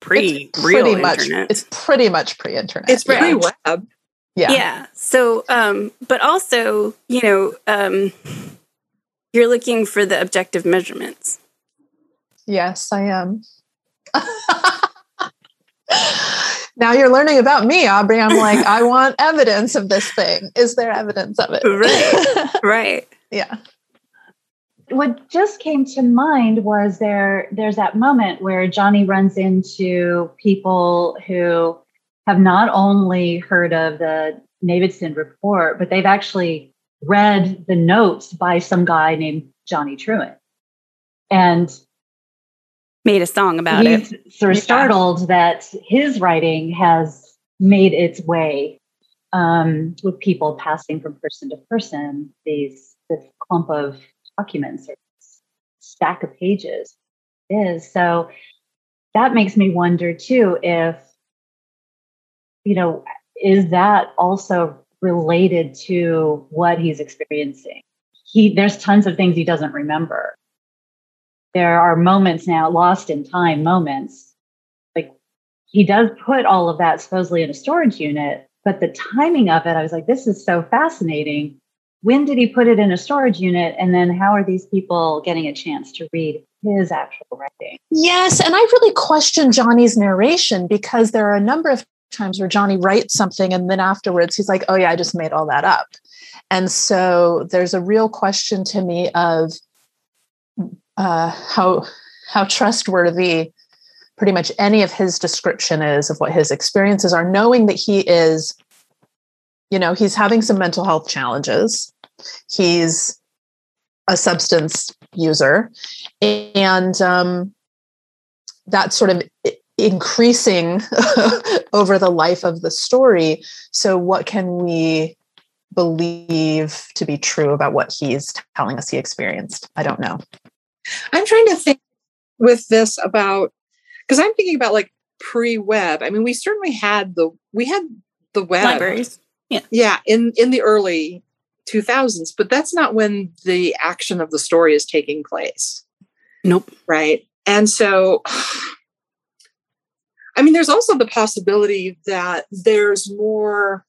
pre-real much, internet. It's pretty much pre-internet. It's pre-web. Yeah. Yeah. So, um, but also, you know, um, you're looking for the objective measurements. Yes, I am. now you're learning about me, Aubrey. I'm like, I want evidence of this thing. Is there evidence of it? Right. right. yeah. What just came to mind was there there's that moment where Johnny runs into people who have not only heard of the Navidson report, but they've actually read the notes by some guy named Johnny Truant. And made a song about he's it. Sort of yeah. startled that his writing has made its way um, with people passing from person to person. These this clump of documents or stack of pages is so. That makes me wonder too if you know is that also related to what he's experiencing. He there's tons of things he doesn't remember. There are moments now lost in time moments. Like he does put all of that supposedly in a storage unit but the timing of it i was like this is so fascinating. When did he put it in a storage unit? And then how are these people getting a chance to read his actual writing? Yes and i really question johnny's narration because there are a number of times where johnny writes something and then afterwards he's like oh yeah i just made all that up and so there's a real question to me of uh, how how trustworthy pretty much any of his description is of what his experiences are, knowing that he is, you know, he's having some mental health challenges. He's a substance user, and um, that's sort of increasing over the life of the story. So, what can we believe to be true about what he's telling us he experienced? I don't know. I'm trying to think with this about because I'm thinking about like pre-web. I mean, we certainly had the we had the web libraries. Yeah. Yeah, in in the early 2000s, but that's not when the action of the story is taking place. Nope. Right? And so I mean, there's also the possibility that there's more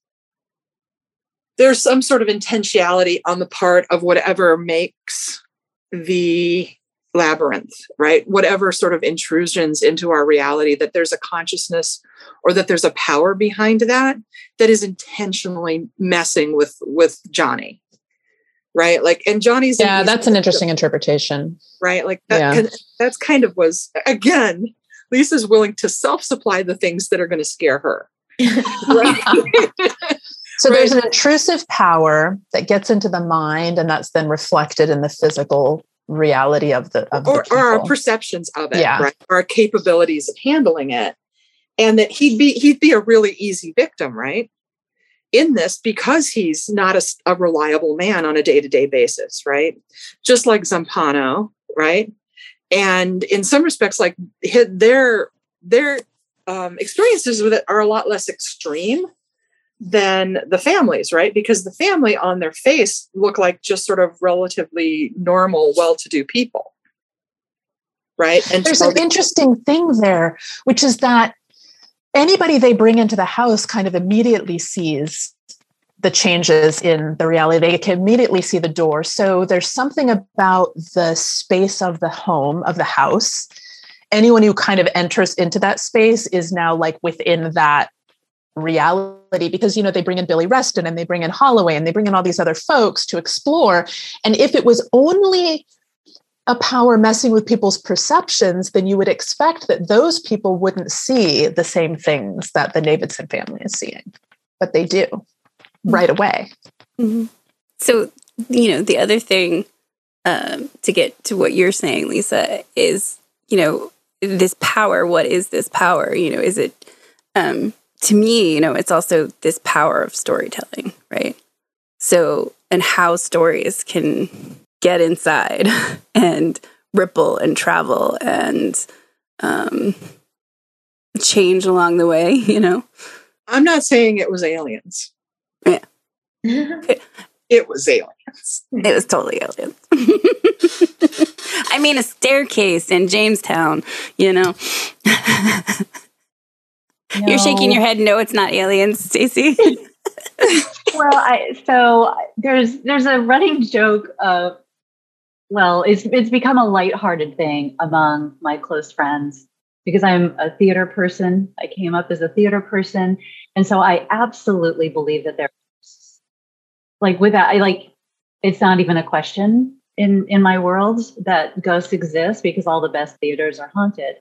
there's some sort of intentionality on the part of whatever makes the labyrinth, right? Whatever sort of intrusions into our reality, that there's a consciousness or that there's a power behind that that is intentionally messing with with Johnny. Right. Like, and Johnny's. Yeah, that's an interesting interpretation. Right. Like, that, yeah. that's kind of was, again, Lisa's willing to self supply the things that are going to scare her. so there's an intrusive power that gets into the mind, and that's then reflected in the physical reality of the of or, the or our perceptions of it, yeah. right? Our capabilities of handling it. And that he'd be he'd be a really easy victim, right? In this because he's not a, a reliable man on a day-to-day basis, right? Just like Zampano, right? And in some respects, like their their um, experiences with it are a lot less extreme than the families, right? Because the family on their face look like just sort of relatively normal, well to do people. Right. And there's an interesting thing there, which is that anybody they bring into the house kind of immediately sees the changes in the reality. They can immediately see the door. So there's something about the space of the home, of the house. Anyone who kind of enters into that space is now like within that reality because you know they bring in Billy Reston and they bring in Holloway and they bring in all these other folks to explore and if it was only a power messing with people's perceptions then you would expect that those people wouldn't see the same things that the Navidson family is seeing but they do. Right away mm-hmm. so you know the other thing um, to get to what you're saying Lisa is you know this power what is this power you know is it um to me, you know, it's also this power of storytelling, right? So, and how stories can get inside and ripple and travel and um, change along the way, you know? I'm not saying it was aliens. Yeah. it was aliens. It was totally aliens. I mean, a staircase in Jamestown, you know? No. You're shaking your head. No, it's not aliens, Stacy. well, I so there's there's a running joke of well, it's it's become a lighthearted thing among my close friends because I'm a theater person. I came up as a theater person, and so I absolutely believe that there, like without, I like, it's not even a question in in my world that ghosts exist because all the best theaters are haunted.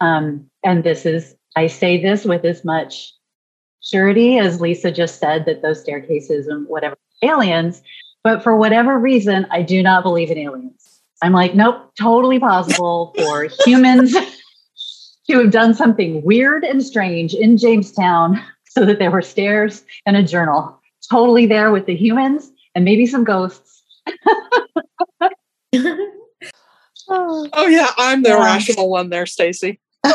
Um, and this is I say this with as much surety as Lisa just said that those staircases and whatever aliens, but for whatever reason, I do not believe in aliens. I'm like, nope, totally possible for humans to have done something weird and strange in Jamestown so that there were stairs and a journal. Totally there with the humans and maybe some ghosts. oh yeah, I'm the yeah. rational one there, Stacy yes.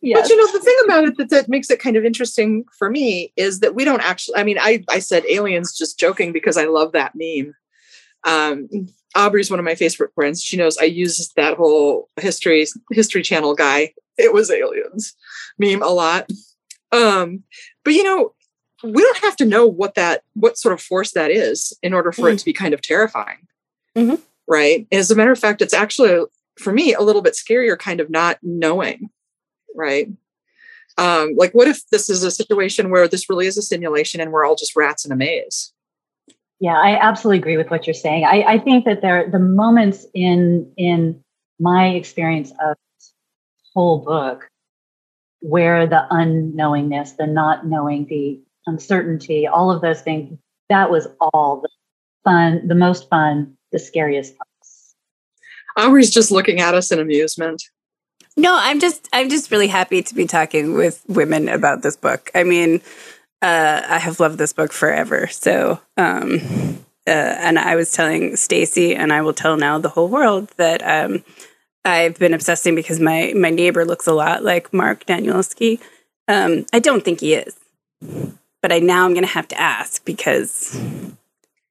But you know, the thing about it that, that makes it kind of interesting for me is that we don't actually, I mean, I, I said aliens just joking because I love that meme. Um, Aubrey's one of my favorite friends. She knows I use that whole history history channel guy. It was aliens meme a lot. Um, but you know, we don't have to know what that what sort of force that is in order for mm. it to be kind of terrifying. Mm-hmm right? As a matter of fact, it's actually for me a little bit scarier, kind of not knowing, right? Um, like, what if this is a situation where this really is a simulation and we're all just rats in a maze? Yeah, I absolutely agree with what you're saying. I, I think that there the moments in in my experience of whole book where the unknowingness, the not knowing, the uncertainty, all of those things, that was all the fun, the most fun the scariest parts. Aubrey's just looking at us in amusement. No, I'm just I'm just really happy to be talking with women about this book. I mean, uh, I have loved this book forever. So, um, uh, and I was telling Stacy, and I will tell now the whole world that um, I've been obsessing because my my neighbor looks a lot like Mark Danielewski. Um, I don't think he is, but I now I'm going to have to ask because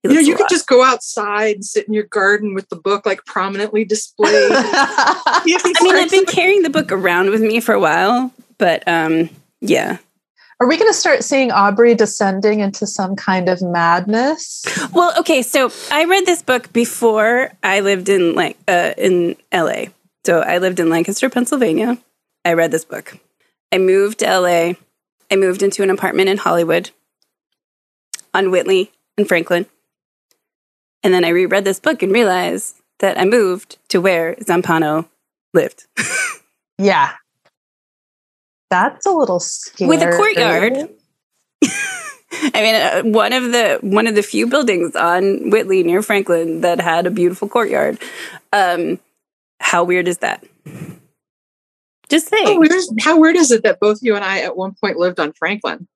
you know, you could just go outside, sit in your garden with the book like prominently displayed. I mean, I've been carrying the book around with me for a while, but um, yeah. Are we going to start seeing Aubrey descending into some kind of madness? Well, okay, so I read this book before I lived in like uh, in LA. So I lived in Lancaster, Pennsylvania. I read this book. I moved to LA. I moved into an apartment in Hollywood on Whitley and Franklin. And then I reread this book and realized that I moved to where Zampano lived. yeah. That's a little scary. With a courtyard. I mean, uh, one of the one of the few buildings on Whitley near Franklin that had a beautiful courtyard. Um, how weird is that? Just saying. How weird, how weird is it that both you and I at one point lived on Franklin?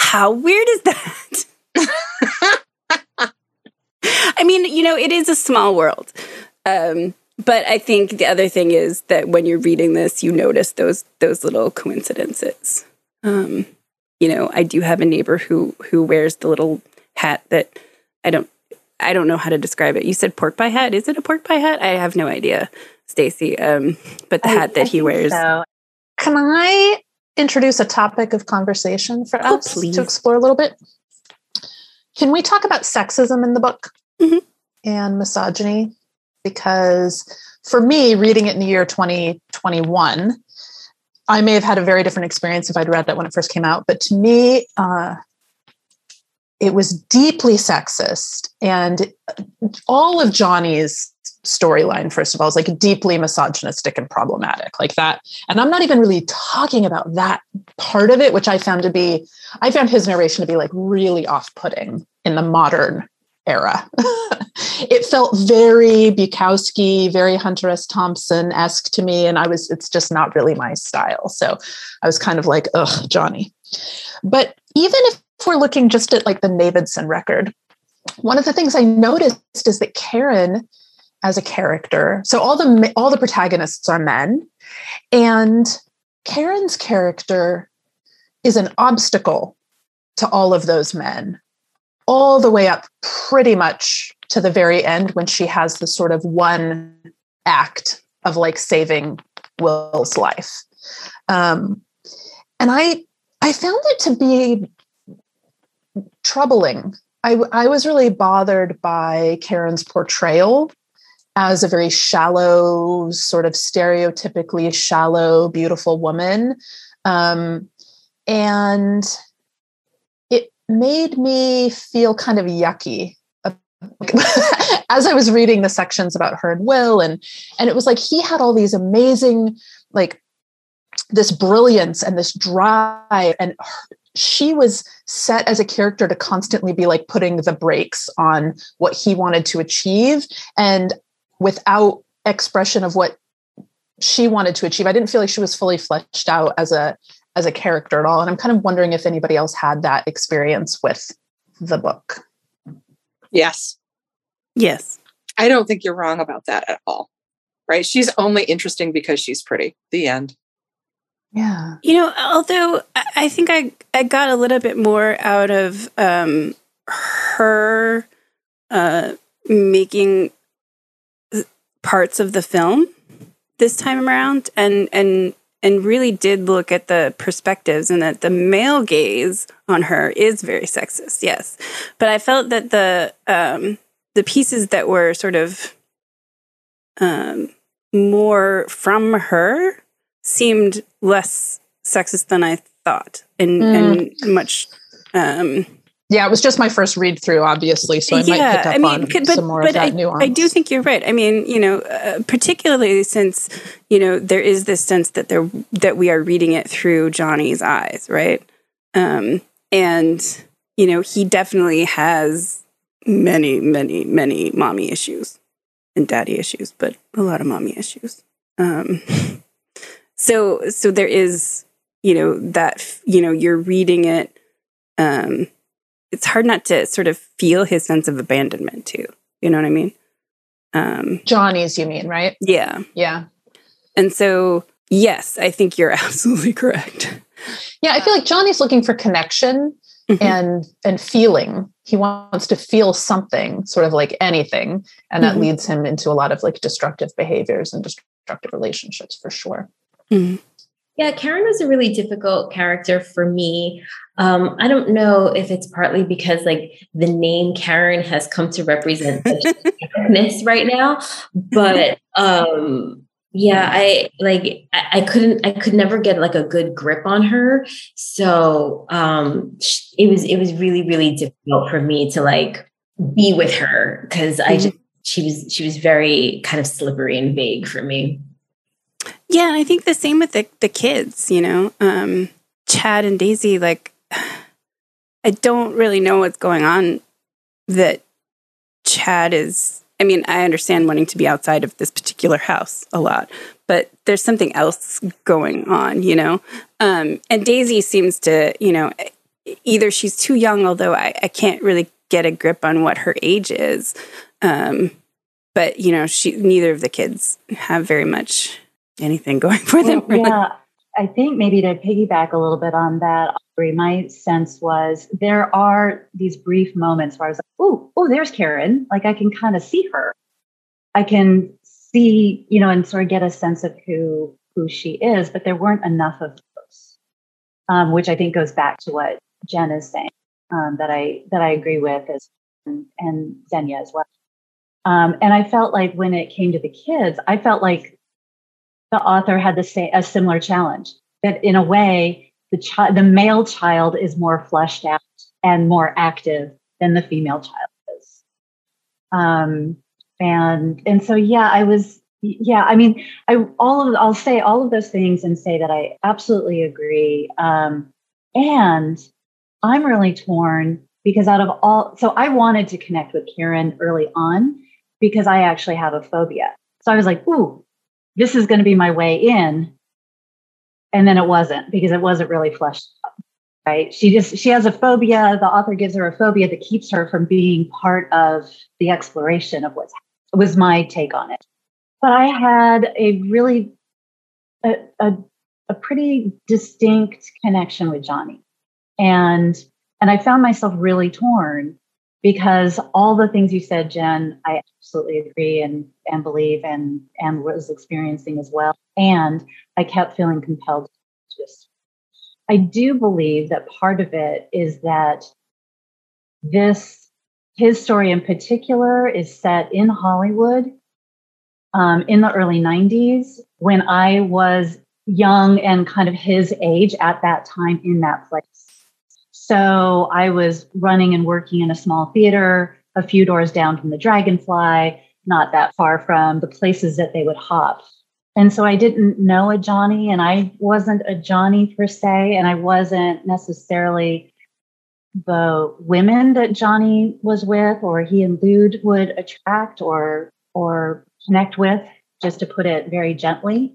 How weird is that? I mean, you know, it is a small world. Um, but I think the other thing is that when you're reading this, you notice those those little coincidences. Um, you know, I do have a neighbor who who wears the little hat that I don't I don't know how to describe it. You said pork pie hat. Is it a pork pie hat? I have no idea, Stacy. Um, but the I, hat that he wears. So. Can I introduce a topic of conversation for oh, us please. to explore a little bit? Can we talk about sexism in the book mm-hmm. and misogyny? Because for me, reading it in the year 2021, I may have had a very different experience if I'd read that when it first came out. But to me, uh, it was deeply sexist. And all of Johnny's storyline, first of all, is like deeply misogynistic and problematic, like that. And I'm not even really talking about that part of it, which I found to be, I found his narration to be like really off putting in the modern era. it felt very Bukowski, very Hunter S. Thompson esque to me. And I was, it's just not really my style. So I was kind of like, ugh, Johnny. But even if we're looking just at like the Navidson record, one of the things I noticed is that Karen as a character, so all the all the protagonists are men, and Karen's character is an obstacle to all of those men all the way up pretty much to the very end when she has the sort of one act of like saving Will's life. Um, and I I found it to be troubling. I, I was really bothered by Karen's portrayal as a very shallow, sort of stereotypically shallow, beautiful woman. Um, and it made me feel kind of yucky as I was reading the sections about her and Will, and and it was like he had all these amazing, like this brilliance and this drive, and her, she was set as a character to constantly be like putting the brakes on what he wanted to achieve, and without expression of what she wanted to achieve. I didn't feel like she was fully fleshed out as a as a character at all. And I'm kind of wondering if anybody else had that experience with the book. Yes. Yes. I don't think you're wrong about that at all. Right? She's only interesting because she's pretty. The end. Yeah. You know, although I think I I got a little bit more out of um her uh making parts of the film this time around and and and really did look at the perspectives and that the male gaze on her is very sexist yes but i felt that the um, the pieces that were sort of um, more from her seemed less sexist than i thought and mm. and much um, yeah, it was just my first read through, obviously, so I yeah, might pick up I mean, on could, but, some more of that I, nuance. I do think you're right. I mean, you know, uh, particularly since you know there is this sense that there that we are reading it through Johnny's eyes, right? Um, and you know, he definitely has many, many, many mommy issues and daddy issues, but a lot of mommy issues. Um, so, so there is, you know, that you know you're reading it. Um, it's hard not to sort of feel his sense of abandonment too. You know what I mean? Um, Johnny's, you mean, right? Yeah. Yeah. And so, yes, I think you're absolutely correct. Yeah, I feel like Johnny's looking for connection mm-hmm. and and feeling. He wants to feel something, sort of like anything, and that mm-hmm. leads him into a lot of like destructive behaviors and destructive relationships for sure. Mm-hmm. Yeah, Karen was a really difficult character for me. Um, I don't know if it's partly because like the name Karen has come to represent this right now, but um, yeah, I like I, I, couldn't I could never get like a good grip on her. So um, it was it was really really difficult for me to like be with her because I just she was she was very kind of slippery and vague for me. Yeah, and I think the same with the the kids, you know. Um Chad and Daisy like I don't really know what's going on that Chad is I mean, I understand wanting to be outside of this particular house a lot, but there's something else going on, you know? Um, and Daisy seems to, you know, either she's too young, although I, I can't really get a grip on what her age is. Um, but, you know, she neither of the kids have very much anything going for them. Really. Yeah, I think maybe to piggyback a little bit on that, Aubrey, my sense was there are these brief moments where I was like, oh, oh, there's Karen. Like I can kind of see her. I can see, you know, and sort of get a sense of who who she is, but there weren't enough of those. Um, which I think goes back to what Jen is saying, um, that I that I agree with as and, and Xenia as well. Um, and I felt like when it came to the kids, I felt like the author had the same a similar challenge that in a way the child the male child is more fleshed out and more active than the female child is. Um, and and so yeah i was yeah i mean i all of i'll say all of those things and say that i absolutely agree. Um, and i'm really torn because out of all so i wanted to connect with karen early on because i actually have a phobia. So i was like ooh this is going to be my way in. And then it wasn't because it wasn't really fleshed out right? She just she has a phobia the author gives her a phobia that keeps her from being part of the exploration of what's was my take on it. But i had a really a, a, a pretty distinct connection with johnny. And and i found myself really torn because all the things you said, Jen, I absolutely agree and and believe and and was experiencing as well. And I kept feeling compelled to just I do believe that part of it is that this his story in particular is set in Hollywood um, in the early 90s when I was young and kind of his age at that time in that place. So I was running and working in a small theater a few doors down from the Dragonfly, not that far from the places that they would hop. And so I didn't know a Johnny, and I wasn't a Johnny per se, and I wasn't necessarily the women that Johnny was with, or he and Lude would attract or or connect with, just to put it very gently,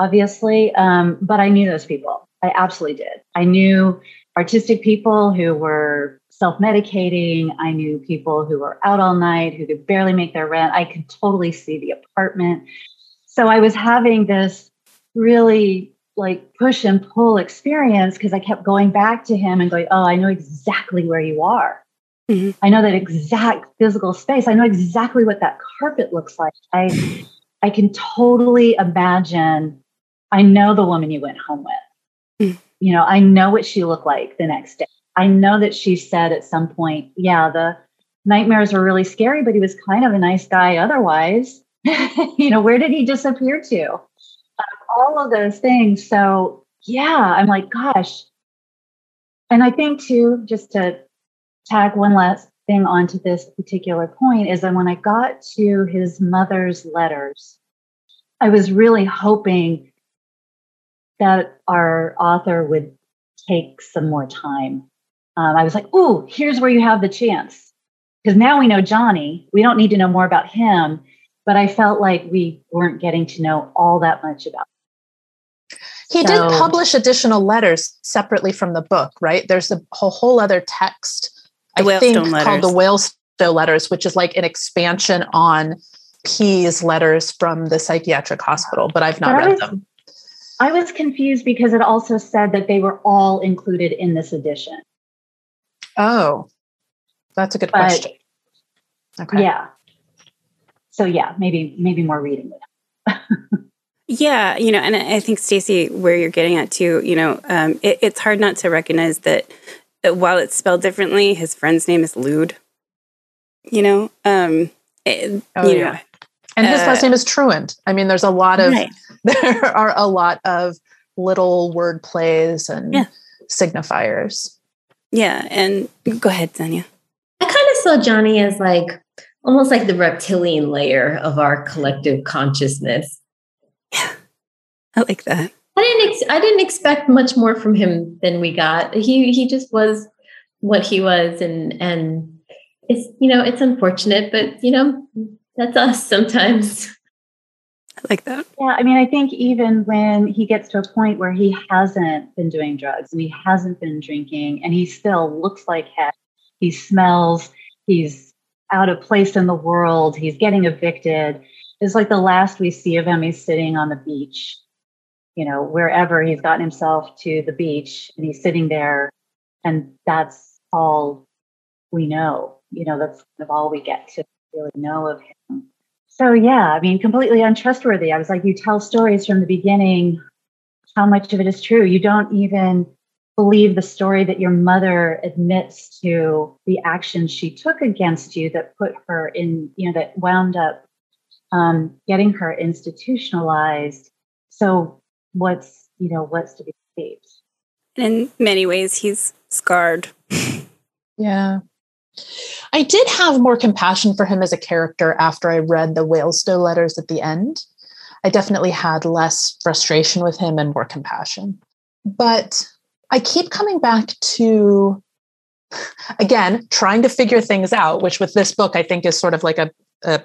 obviously. Um, but I knew those people. I absolutely did. I knew artistic people who were self medicating. I knew people who were out all night, who could barely make their rent. I could totally see the apartment. So I was having this really like push and pull experience because I kept going back to him and going, Oh, I know exactly where you are. Mm-hmm. I know that exact physical space. I know exactly what that carpet looks like. I I can totally imagine. I know the woman you went home with. Mm-hmm you know, I know what she looked like the next day. I know that she said at some point, yeah, the nightmares were really scary, but he was kind of a nice guy otherwise. you know, where did he disappear to? Uh, all of those things. So, yeah, I'm like, gosh. And I think, too, just to tag one last thing onto this particular point, is that when I got to his mother's letters, I was really hoping that our author would take some more time. Um, I was like, "Ooh, here's where you have the chance," because now we know Johnny. We don't need to know more about him, but I felt like we weren't getting to know all that much about. Him. He so, did publish additional letters separately from the book, right? There's a whole, whole other text, I think, letters. called the Whalestoe Letters, which is like an expansion on P's letters from the psychiatric hospital, but I've not but read was, them. I was confused because it also said that they were all included in this edition. Oh, that's a good but, question. Okay. Yeah. So yeah, maybe maybe more reading. Yeah, you know, and I think Stacy, where you're getting at too, you know, um, it, it's hard not to recognize that, that while it's spelled differently, his friend's name is Lude. You know, um, it, Oh, you yeah. know, And his Uh, last name is Truant. I mean, there's a lot of Right. There are a lot of little word plays and Yeah. signifiers. yeah, and go ahead, Tanya. I kind of saw Johnny as like almost like the reptilian layer of our collective consciousness. Yeah. I like that. I didn't ex- I didn't expect much more from him than we got. He he just was what he was and and it's you know it's unfortunate but you know that's us sometimes. Like that. Yeah, I mean, I think even when he gets to a point where he hasn't been doing drugs and he hasn't been drinking and he still looks like heck, he smells, he's out of place in the world, he's getting evicted. It's like the last we see of him, he's sitting on the beach, you know, wherever he's gotten himself to the beach and he's sitting there. And that's all we know, you know, that's kind of all we get to really know of him. So yeah, I mean, completely untrustworthy. I was like, you tell stories from the beginning. How much of it is true? You don't even believe the story that your mother admits to the actions she took against you that put her in, you know, that wound up um, getting her institutionalized. So what's, you know, what's to be believed? In many ways, he's scarred. Yeah. I did have more compassion for him as a character after I read the Whalestoe letters at the end. I definitely had less frustration with him and more compassion. But I keep coming back to, again, trying to figure things out, which with this book I think is sort of like a, a,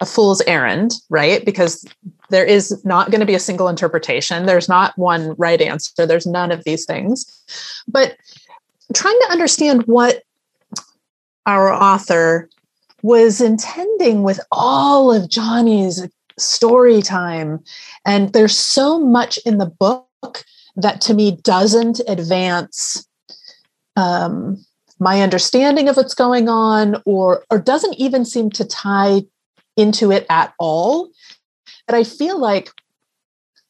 a fool's errand, right? Because there is not going to be a single interpretation. There's not one right answer. There's none of these things. But trying to understand what our author was intending with all of Johnny's story time. And there's so much in the book that to me doesn't advance um, my understanding of what's going on or, or doesn't even seem to tie into it at all. That I feel like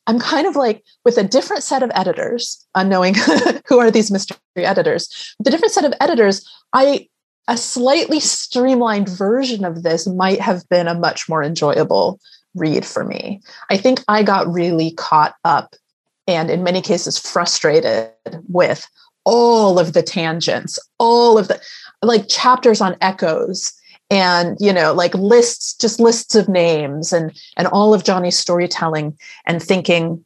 I'm kind of like with a different set of editors, unknowing who are these mystery editors, the different set of editors, I a slightly streamlined version of this might have been a much more enjoyable read for me. I think I got really caught up and in many cases frustrated with all of the tangents, all of the like chapters on echoes and you know like lists just lists of names and and all of Johnny's storytelling and thinking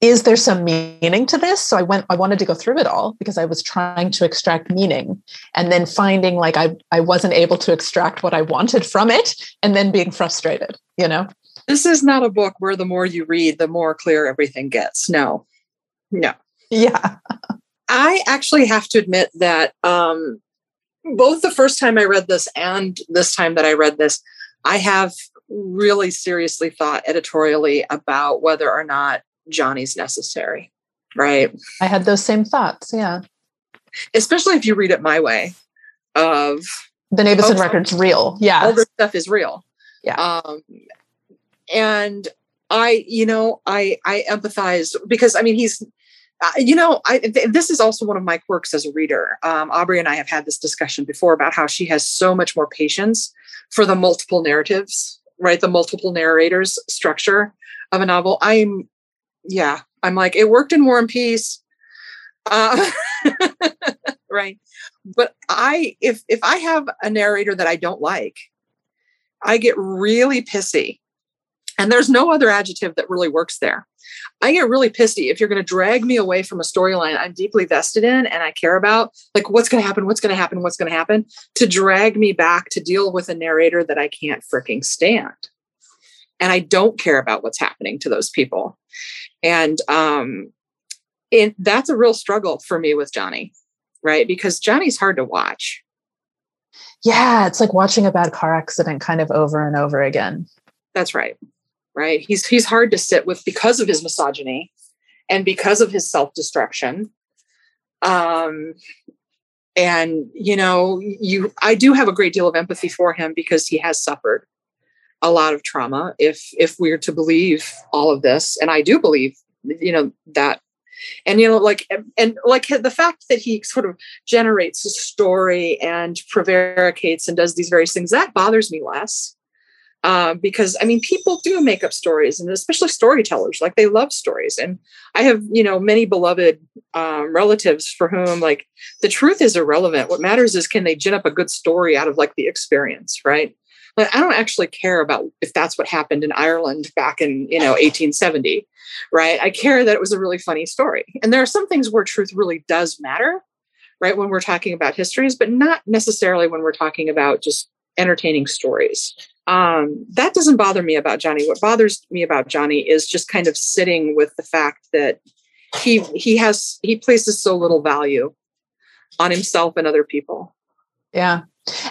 is there some meaning to this so i went i wanted to go through it all because i was trying to extract meaning and then finding like i i wasn't able to extract what i wanted from it and then being frustrated you know This is not a book where the more you read, the more clear everything gets. No, no. yeah I actually have to admit that um, both the first time I read this and this time that I read this, I have really seriously thought editorially about whether or not Johnny's necessary, right? i had those same thoughts yeah Especially if you read it my way of the Navidson Oh, record's real yeah all this stuff is real. Yeah. Um, and I, you know, I I empathize because I mean he's, uh, you know, I th- this is also one of my quirks as a reader. Um, Aubrey and I have had this discussion before about how she has so much more patience for the multiple narratives, right? The multiple narrators structure of a novel. I'm, yeah, I'm like it worked in War and Peace. Uh, right. But i if if i have a narrator that i don't like i get really pissy. And there's no other adjective that really works there. I get really pissy if you're going to drag me away from a storyline i'm deeply vested in and i care about like what's going to happen what's going to happen what's going to happen to drag me back to deal with a narrator that i can't freaking stand and i don't care about what's happening to those people and um it, that's a real struggle for me with johnny right because johnny's hard to watch yeah it's like watching a bad car accident kind of over and over again That's right. Right. He's he's hard to sit with because of his misogyny and because of his self-destruction. Um and you know, you I do have a great deal of empathy for him because he has suffered a lot of trauma if if we're to believe all of this and i do believe you know that and you know like and like the fact that he sort of generates a story and prevaricates and does these various things that bothers me less uh, because I mean, people do make up stories, and especially storytellers, like they love stories. And I have, you know, many beloved um, relatives for whom, like, the truth is irrelevant. What matters is can they gin up a good story out of like the experience, right? But I don't actually care about if that's what happened in Ireland back in, you know, 1870, right? I care that it was a really funny story. And there are some things where truth really does matter, right? When we're talking about histories, but not necessarily when we're talking about just entertaining stories um, that doesn't bother me about Johnny. What bothers me about Johnny is just kind of sitting with the fact that he he has he places so little value on himself and other people. Yeah.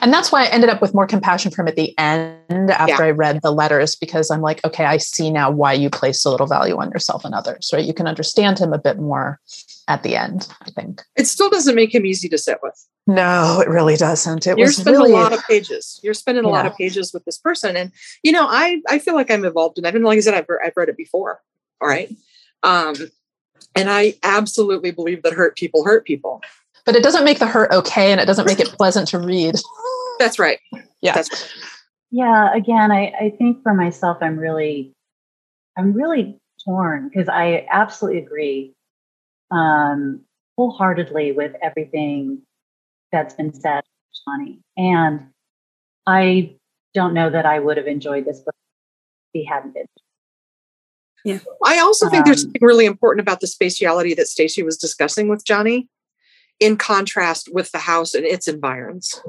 And that's why I ended up with more compassion for him at the end after yeah. I read the letters because I'm like, okay, I see now why you place so little value on yourself and others, right? You can understand him a bit more at the end, I think. It still doesn't make him easy to sit with. No, it really doesn't. It You're was spending really... a lot of pages. You're spending a yeah. lot of pages with this person. And, you know, I, I feel like I'm involved in that. And like I said, I've, I've read it before. All right. Um, and I absolutely believe that hurt people hurt people but it doesn't make the hurt okay and it doesn't make it pleasant to read. That's right. Yeah. That's right. Yeah. Again, I, I think for myself, I'm really, I'm really torn because I absolutely agree um, wholeheartedly with everything that's been said, Johnny. And I don't know that I would have enjoyed this book if he hadn't been. Yeah. I also think um, there's something really important about the spatiality that Stacy was discussing with Johnny in contrast with the house and its environs.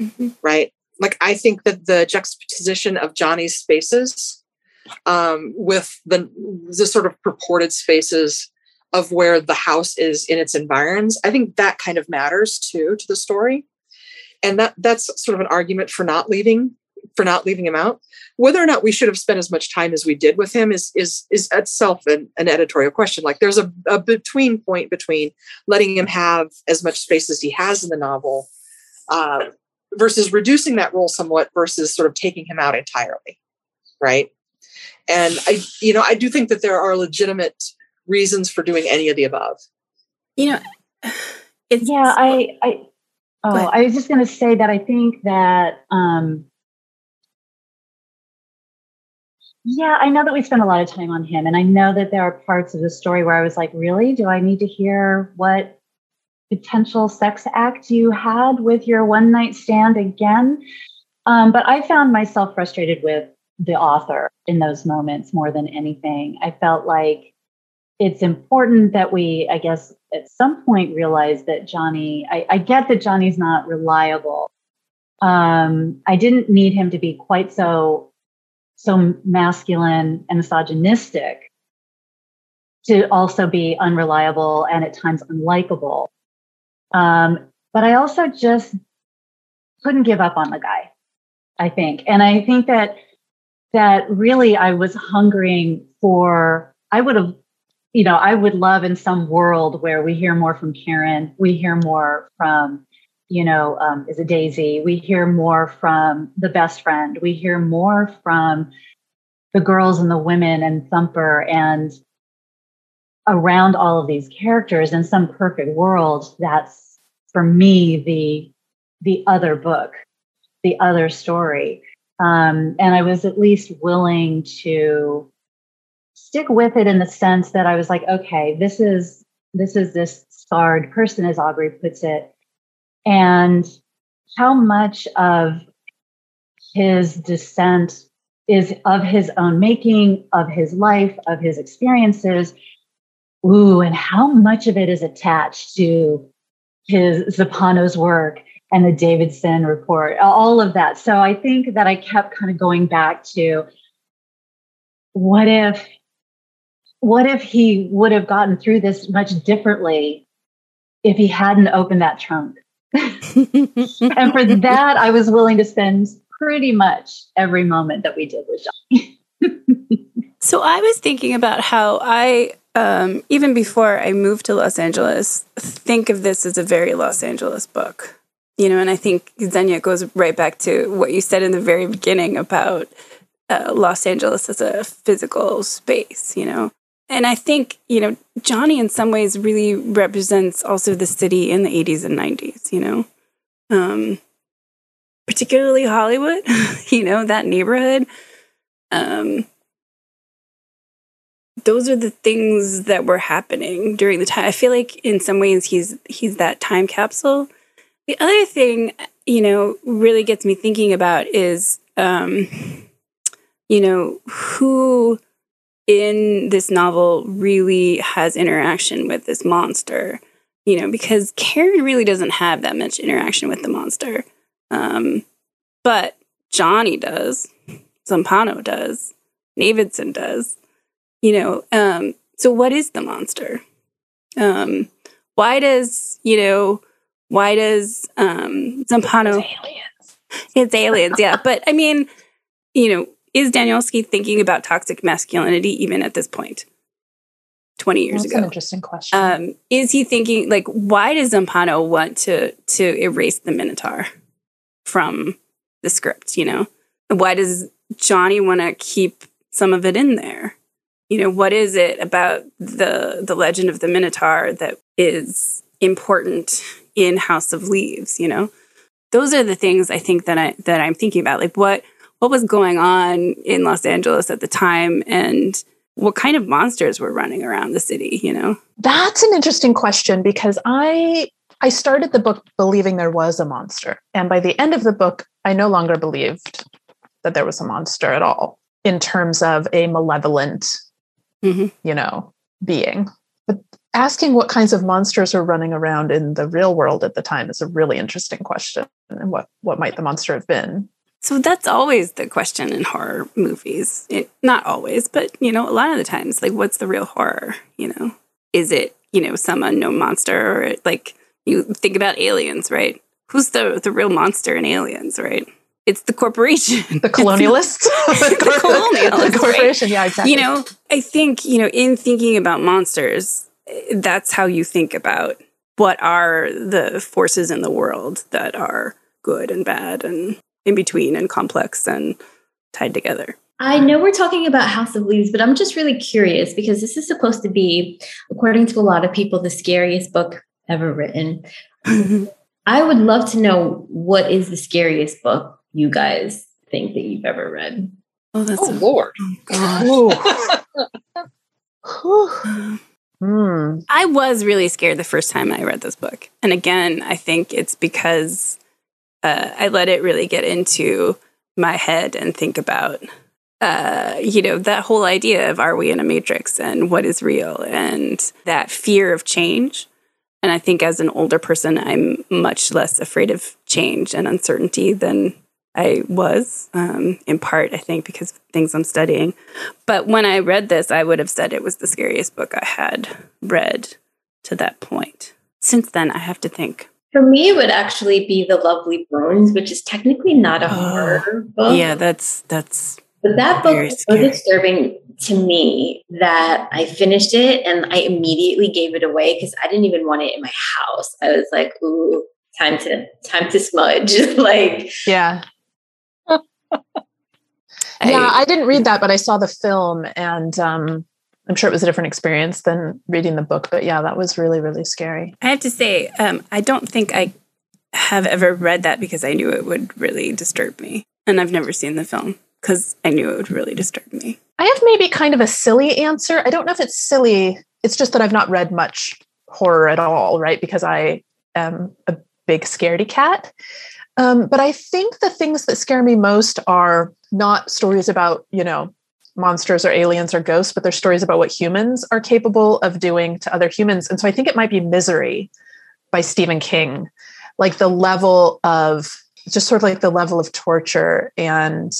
Mm-hmm. Right? Like I think that the juxtaposition of Johnny's spaces um, with the the sort of purported spaces of where the house is in its environs, I think that kind of matters too to the story. And that that's sort of an argument for not leaving for not leaving him out. Whether or not we should have spent as much time as we did with him is is is itself an, an editorial question. Like there's a, a between point between letting him have as much space as he has in the novel uh, versus reducing that role somewhat versus sort of taking him out entirely, right? And I, you know, I do think that there are legitimate reasons for doing any of the above. You know, it's yeah. I, I, oh, I was just going to say that I think that um, Yeah, I know that we spent a lot of time on him. And I know that there are parts of the story where I was like, really? Do I need to hear what potential sex act you had with your one night stand again? Um, but I found myself frustrated with the author in those moments more than anything. I felt like it's important that we, I guess, at some point realize that Johnny, I, I get that Johnny's not reliable. Um, I didn't need him to be quite so so masculine and misogynistic to also be unreliable and at times unlikable. Um, but I also just couldn't give up on the guy, I think. And I think that that really I was hungering for, I would have, you know, I would love in some world where we hear more from Karen, we hear more from you know, um, is a Daisy. We hear more from the best friend. We hear more from the girls and the women and Thumper and around all of these characters in some perfect world. That's for me the the other book, the other story. Um, and I was at least willing to stick with it in the sense that I was like, okay, this is this is this scarred person, as Aubrey puts it and how much of his descent is of his own making, of his life, of his experiences. Ooh, and how much of it is attached to his Zampano's work and the Navidson report, all of that. So I think that I kept kind of going back to what if what if he would have gotten through this much differently if he hadn't opened that trunk? and for that, I was willing to spend pretty much every moment that we did with Johnny. so I was thinking about how I, um, even before I moved to Los Angeles, think of this as a very Los Angeles book. You know, and I think Xenia goes right back to what you said in the very beginning about uh, Los Angeles as a physical space, you know. And I think, you know, Johnny in some ways really represents also the city in the 80s and 90s, you know, um, particularly Hollywood, you know, that neighborhood. Um, those are the things that were happening during the time. I feel like in some ways he's he's that time capsule. The other thing, you know, really gets me thinking about is um, you know, who in this novel really has interaction with this monster, you know, because Karen really doesn't have that much interaction with the monster. Um, but Johnny does, Zampano does, Navidson does, you know. Um, so, what is the monster? Um, why does, you know, why does um, Zampano? It's aliens. It's aliens, yeah. But I mean, you know, is Danielewski thinking about toxic masculinity even at this point? 20 years That's ago. an interesting question. Um, is he thinking like why does Zampano want to to erase the Minotaur from the script, you know? Why does Johnny want to keep some of it in there? You know, what is it about the the legend of the Minotaur that is important in House of Leaves, you know? Those are the things I think that I that I'm thinking about. Like what what was going on in Los Angeles at the time and what kind of monsters were running around the city, you know? That's an interesting question because I I started the book believing there was a monster. And by the end of the book, I no longer believed that there was a monster at all in terms of a malevolent, Mhm. you know, being. But asking what kinds of monsters are running around in the real world at the time is a really interesting question. And what what might the monster have been? So that's always the question in horror movies. It, not always, but you know, a lot of the times, like, what's the real horror? You know, is it you know some unknown monster, or like you think about aliens, right? Who's the the real monster in aliens, right? It's the corporation, The colonialists? the colonialists, the corporation, yeah, exactly. you know, I think you know, in thinking about monsters, that's how you think about what are the forces in the world that are good and bad and in between and complex and tied together. I know we're talking about House of Leaves, but I'm just really curious because this is supposed to be, according to a lot of people, the scariest book ever written. I would love to know what is the scariest book you guys think that you've ever read. Oh, that's Oh a, Lord. God. Whew. Hmm. I was really scared the first time I read this book. And again, I think it's because uh, I let it really get into my head and think about, uh, you know, that whole idea of are we in a matrix and what is real and that fear of change. And I think as an older person, I'm much less afraid of change and uncertainty than I was, um, in part, I think, because of things I'm studying. But when I read this, I would have said it was the scariest book I had read to that point. Since then, I have to think. For me, it would actually be The Lovely Bones, which is technically not a Oh, horror book. Yeah, that's that's But that book Very was so disturbing to me that I finished it and I immediately gave it away because I didn't even want it in my house. I was like, ooh, time to time to smudge. like Yeah. I- yeah, I didn't read that, but I saw the film and um, I'm sure it was a different experience than reading the book. But yeah, that was really, really scary. I have to say, um, I don't think I have ever read that because I knew it would really disturb me, and I've never seen the film because I knew it would really disturb me. I have maybe kind of a silly answer. I don't know if it's silly. It's just that I've not read much horror at all, right? Because I am a big scaredy cat. Um, but I think the things that scare me most are not stories about, you know, monsters or aliens or ghosts, but they're stories about what humans are capable of doing to other humans. And so I think it might be Misery by Stephen King, like the level of just sort of like the level of torture and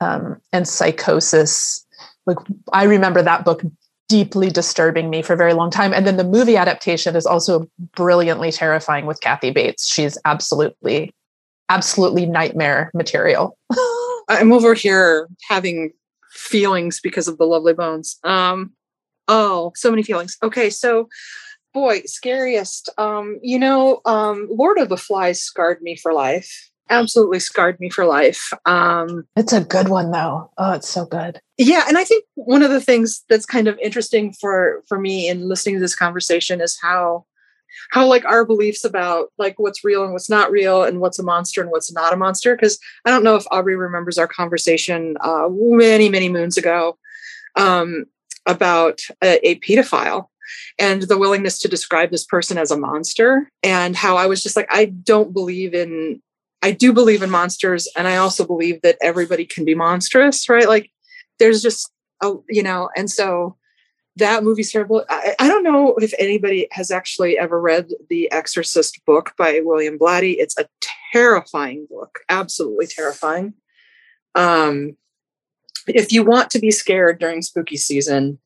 um, and psychosis. Like I remember that book deeply disturbing me for a very long time. And then the movie adaptation is also brilliantly terrifying with Kathy Bates. She's absolutely, absolutely nightmare material. I'm over here having feelings because of the lovely bones. Um, oh, so many feelings. Okay, so boy, scariest. Um, you know, um, Lord of the Flies scarred me for life. absolutely scarred me for life. Um, it's a good one though. Oh, it's so good. Yeah, and I think one of the things that's kind of interesting for for me in listening to this conversation is how how like our beliefs about like what's real and what's not real and what's a monster and what's not a monster because i don't know if aubrey remembers our conversation uh, many many moons ago um, about a, a pedophile and the willingness to describe this person as a monster and how i was just like i don't believe in i do believe in monsters and i also believe that everybody can be monstrous right? Like there's just a you know and so that movie's terrible. I, I, don't know if anybody has actually ever read the Exorcist book by William Blatty. It's a terrifying book, absolutely terrifying. Um, if you want to be scared during spooky season,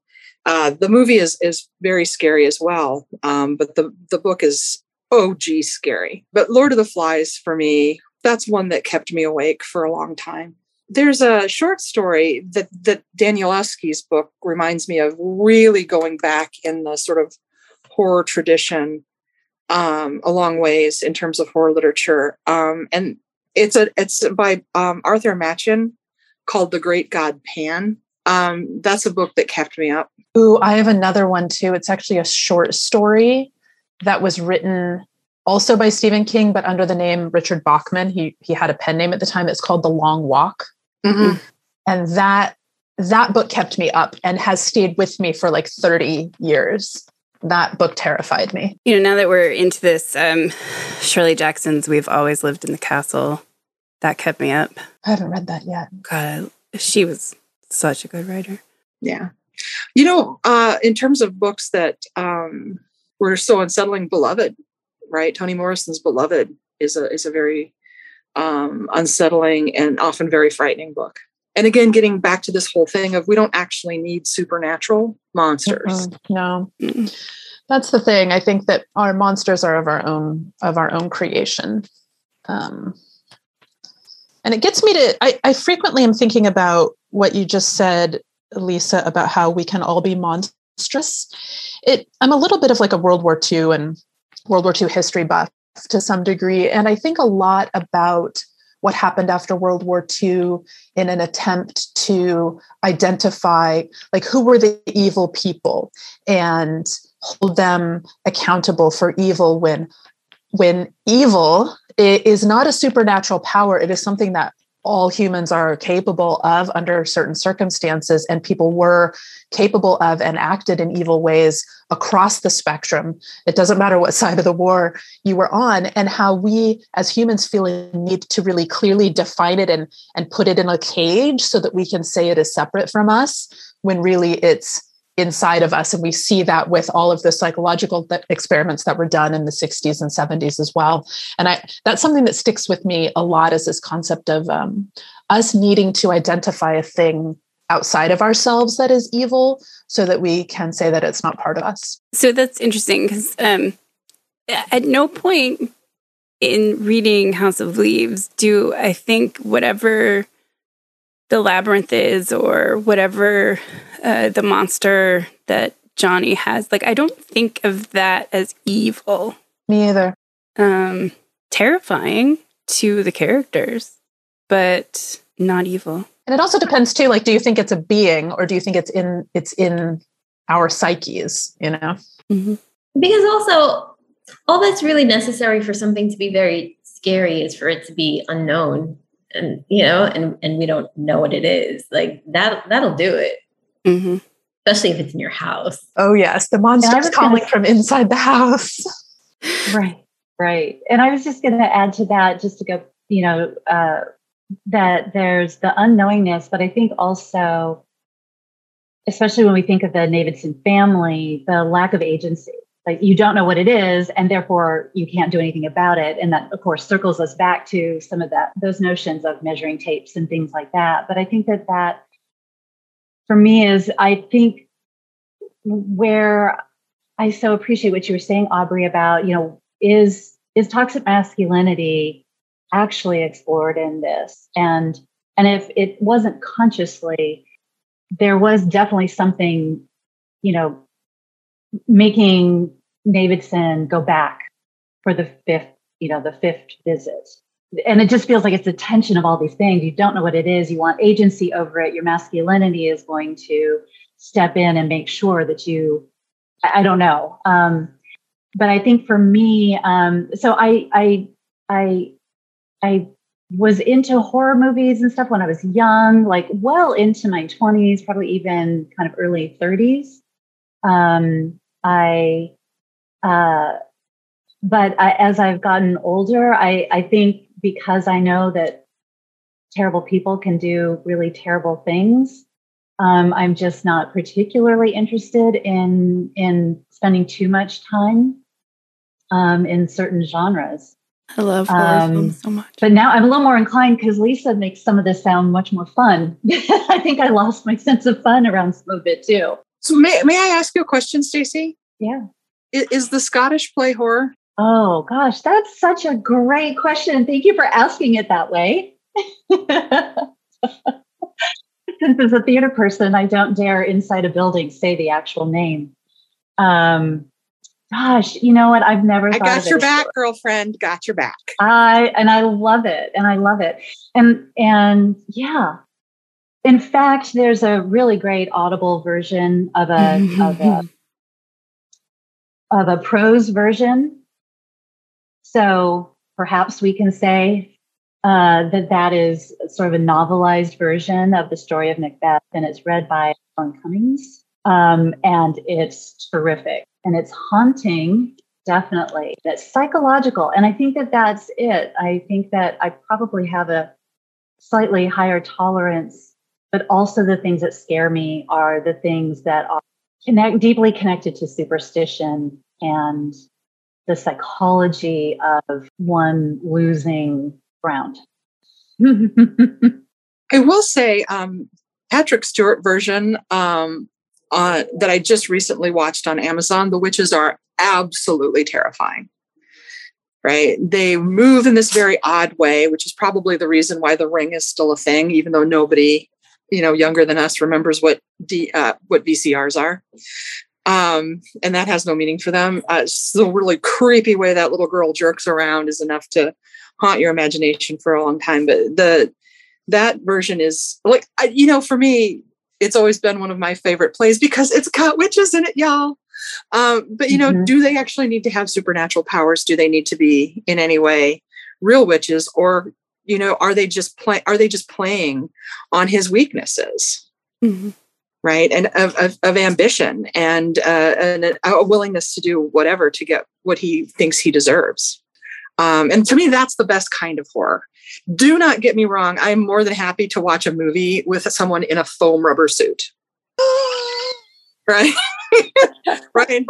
uh, the movie is is very scary as well. Um, but the the book is oh gee scary. But Lord of the Flies for me, that's one that kept me awake for a long time there's a short story that that Danielewski's book reminds me of really going back in the sort of horror tradition um, a long ways in terms of horror literature. Um, and it's a it's by um, Arthur Machen called The Great God Pan. Um, that's a book that kept me up. Ooh, I have another one too. It's actually a short story that was written also by Stephen King, but under the name Richard Bachman. He he had a pen name at the time. It's called The Long Walk. Mm-hmm. And that that book kept me up and has stayed with me for like 30 years. That book terrified me. You know, now that we're into this, um, Shirley Jackson's We've Always Lived in the Castle, that kept me up. I haven't read that yet. God, she was such a good writer. Yeah. You know, uh, in terms of books that um, were so unsettling, Beloved, right? Toni Morrison's Beloved is a is a very um, unsettling and often very frightening book. And again, getting back to this whole thing of we don't actually need supernatural monsters. Mm-hmm. No. That's the thing. I think that our monsters are of our own of our own creation. Um, and it gets me to I, I frequently am thinking about what you just said, Lisa, about how we can all be monstrous. It I'm a little bit of like a World War II and World War II history buff to some degree. And I think a lot about what happened after World War II in an attempt to identify like who were the evil people and hold them accountable for evil when when evil is not a supernatural power it is something that all humans are capable of under certain circumstances, and people were capable of and acted in evil ways across the spectrum. It doesn't matter what side of the war you were on, and how we as humans feel a need to really clearly define it and, and put it in a cage so that we can say it is separate from us when really it's inside of us and we see that with all of the psychological th- experiments that were done in the 60s and 70s as well. And i that's something that sticks with me a lot is this concept of um, us needing to identify a thing outside of ourselves that is evil so that we can say that it's not part of us. So that's interesting because um, at no point in reading house of leaves do i think whatever the labyrinth is or whatever uh, the monster that Johnny has. Like, I don't think of that as evil. Me either. Um, terrifying to the characters, but not evil. And it also depends too. Like, do you think it's a being, or do you think it's in it's in our psyches? You know, mm-hmm. because also all that's really necessary for something to be very scary is for it to be unknown and you know and and we don't know what it is like that that'll do it mm-hmm. especially if it's in your house. Oh yes. The monster's calling gonna, from inside the house. Right. Right. And i was just going to add to that just to go you know uh, that there's the unknowingness but i think also especially when we think of the Navidson family the lack of agency. Like you don't know what it is and therefore you can't do anything about it. And that of course circles us back to some of that those notions of measuring tapes and things like that. But i think that that for me is i think where i so appreciate what you were saying aubrey about you know is is toxic masculinity actually explored in this? And and if it wasn't consciously there was definitely something you know making Navidson go back for the fifth, you know, the fifth visit and it just feels like it's the tension of all these things. You don't know what it is. You want agency over it. Your masculinity is going to step in and make sure that you, I, don't know. Um, but I think for me, um, so I, I, I, I was into horror movies and stuff when I was young, like well into my 20s, probably even kind of early 30s. Um, I, uh, but I, as I've gotten older, I, I think because I know that terrible people can do really terrible things, um, I'm just not particularly interested in in spending too much time um, in certain genres. I love horror um, films so much. But now I'm a little more inclined because Lisa makes some of this sound much more fun. I think I lost my sense of fun around some of it too. So may, may I ask you a question, Stacey? Yeah. Is, is the Scottish play horror? Oh gosh, that's such a great question. Thank you for asking it that way. Since as a theater person, I don't dare inside a building say the actual name. Um, gosh, you know what? I've never. I got your back, before. girlfriend. Got your back. I and I love it, and I love it, and and yeah. In fact, there's a really great audible version of a of a of a prose version so perhaps we can say uh, that that is sort of a novelized version of the story of Macbeth, and it's read by Alan Cummings. Um, and it's terrific and it's haunting, definitely. That's psychological. And I think that that's it. I think that I probably have a slightly higher tolerance, but also the things that scare me are the things that are connect, deeply connected to superstition and the psychology of one losing ground. I will say, um, Patrick Stewart version um, uh, that I just recently watched on Amazon, the witches are absolutely terrifying. Right? They move in this very odd way, which is probably the reason why the ring is still a thing, even though nobody, you know, younger than us remembers what D, uh, what VCRs are um, and that has no meaning for them. Uh, the really creepy way that little girl jerks around is enough to haunt your imagination for a long time. But the that version is like you know, for me, it's always been one of my favorite plays because it's got witches in it, y'all. Um, but you know, mm-hmm. do they actually need to have supernatural powers? Do they need to be in any way real witches, or you know, are they just play? Are they just playing on his weaknesses? Mm-hmm right? And of, of, of ambition and, uh, and a, willingness to do whatever to get what he thinks he deserves. Um, and to me that's the best kind of horror. Do not get me wrong i'm more than happy to watch a movie with someone in a foam rubber suit. Right? Right?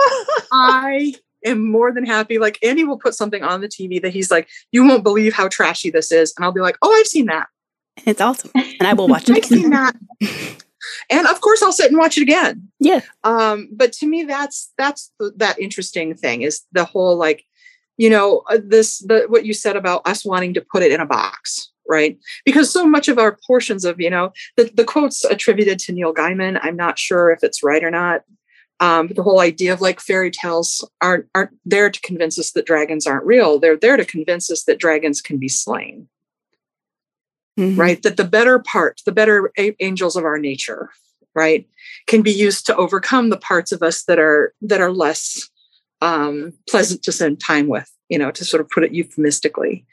I am more than happy like andy will put something on the tv that he's like you won't believe how trashy this is and i'll be like oh i've seen that. It's awesome and i will watch it i've seen that and of course i'll sit and watch it again. Yeah. Um but to me that's that's the, that interesting thing is the whole like you know uh, this the what you said about us wanting to put it in a box right? Because so much of our portions of you know the, the quotes attributed to neil gaiman i'm not sure if it's right or not. Um, but the whole idea of like fairy tales aren't aren't there to convince us that dragons aren't real. They're there to convince us that dragons can be slain mm-hmm. right? That the better part, the better a- angels of our nature, right, can be used to overcome the parts of us that are that are less um, pleasant to spend time with. You know, to sort of put it euphemistically,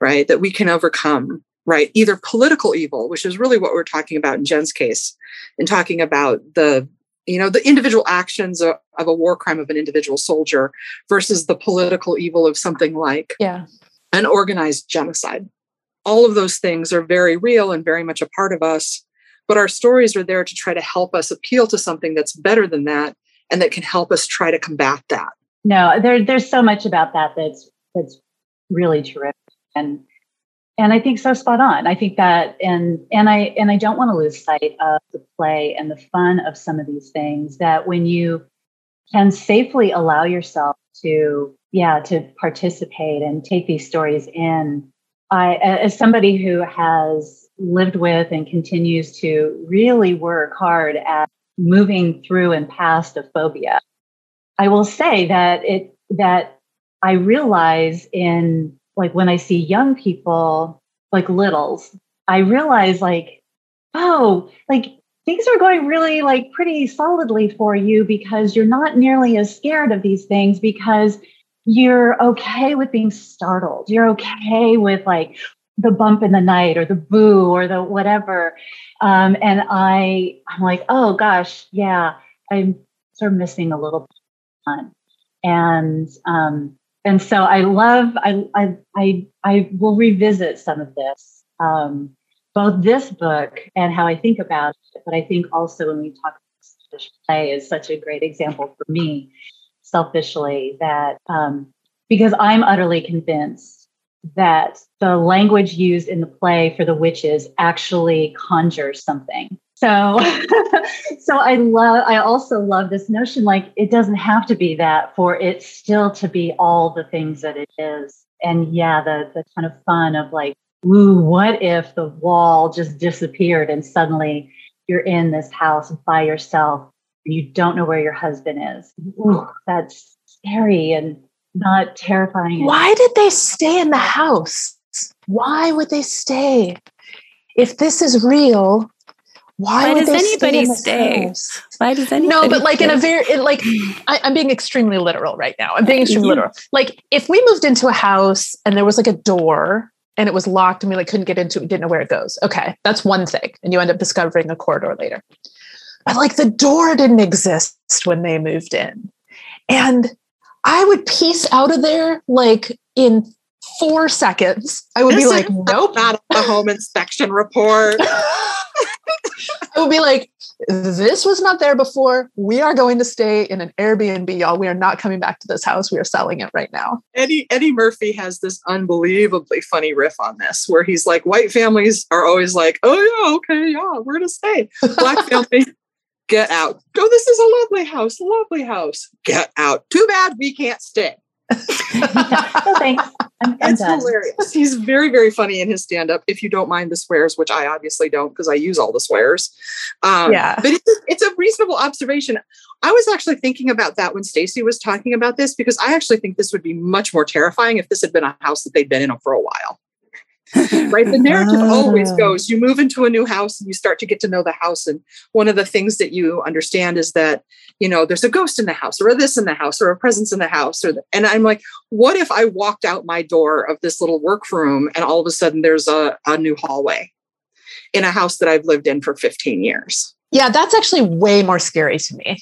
right? That we can overcome, right? Either political evil, which is really what we're talking about in Jen's case, in talking about the you know the individual actions of, of, a war crime of an individual soldier versus the political evil of something like yeah an organized genocide all of those things are very real and very much a part of us but our stories are there to try to help us appeal to something that's better than that and that can help us try to combat that. No there, there's so much about that that's that's really terrific and and i think so spot on. I think that and and i and i don't want to lose sight of the play and the fun of some of these things that when you can safely allow yourself to yeah to participate and take these stories in I, as somebody who has lived with and continues to really work hard at moving through and past a phobia, I will say that it that I realize in like when I see young people, like littles, I realize like, oh, like things are going really like pretty solidly for you because you're not nearly as scared of these things because you're okay with being startled. You're okay with like the bump in the night or the boo or the whatever. Um, and I, I'm like, oh gosh, yeah, I'm sort of missing a little bit fun. And um, and so I love, I I I I will revisit some of this, um, both this book and how I think about it. But I think also when we talk about play is such a great example for me, selfishly, that um, because I'm utterly convinced that the language used in the play for the witches actually conjures something. So, so I love, I also love this notion like it doesn't have to be that for it still to be all the things that it is. And yeah, the, the kind of fun of like, ooh, what if the wall just disappeared and suddenly you're in this house by yourself you don't know where your husband is? Ooh, that's scary and not terrifying. Why did they stay in the house? Why would they stay? If this is real, why, Why does anybody stay? stay? Why does anybody? No, but like stay? in a very it, like I, I'm being extremely literal right now. I'm being extremely literal. Mm-hmm. Like if we moved into a house and there was like a door and it was locked and we like couldn't get into it, we didn't know where it goes. Okay, that's one thing, and you end up discovering a corridor later. But like the door didn't exist when they moved in, and I would piece out of there like in four seconds. I would This be like, nope. Not a home inspection report. I would be like, this was not there before. We are going to stay in an Airbnb, y'all. We are not coming back to this house. We are selling it right now. Eddie Eddie Murphy has this unbelievably funny riff on this, where he's like, white families are always like, "Oh yeah, okay, yeah, we're gonna stay." Black family, get out. Oh, this is a lovely house, a lovely house. Get out. Too bad we can't stay. no thanks. I'm, I'm It's done. hilarious. He's very, very funny in his stand-up. If you don't mind the swears, which I obviously don't because I use all the swears. Um, Yeah. but it's, it's a reasonable observation. I was actually thinking about that when Stacy was talking about this because I actually think this would be much more terrifying if this had been a house that they'd been in for a while. Right the narrative always Oh. goes you move into a new house and you start to get to know the house and one of the things that you understand is that you know there's a ghost in the house or a this in the house or a presence in the house or the, and i'm like what if i walked out my door of this little workroom and all of a sudden there's a, a new hallway in a house that i've lived in for 15 years Yeah, that's actually way more scary to me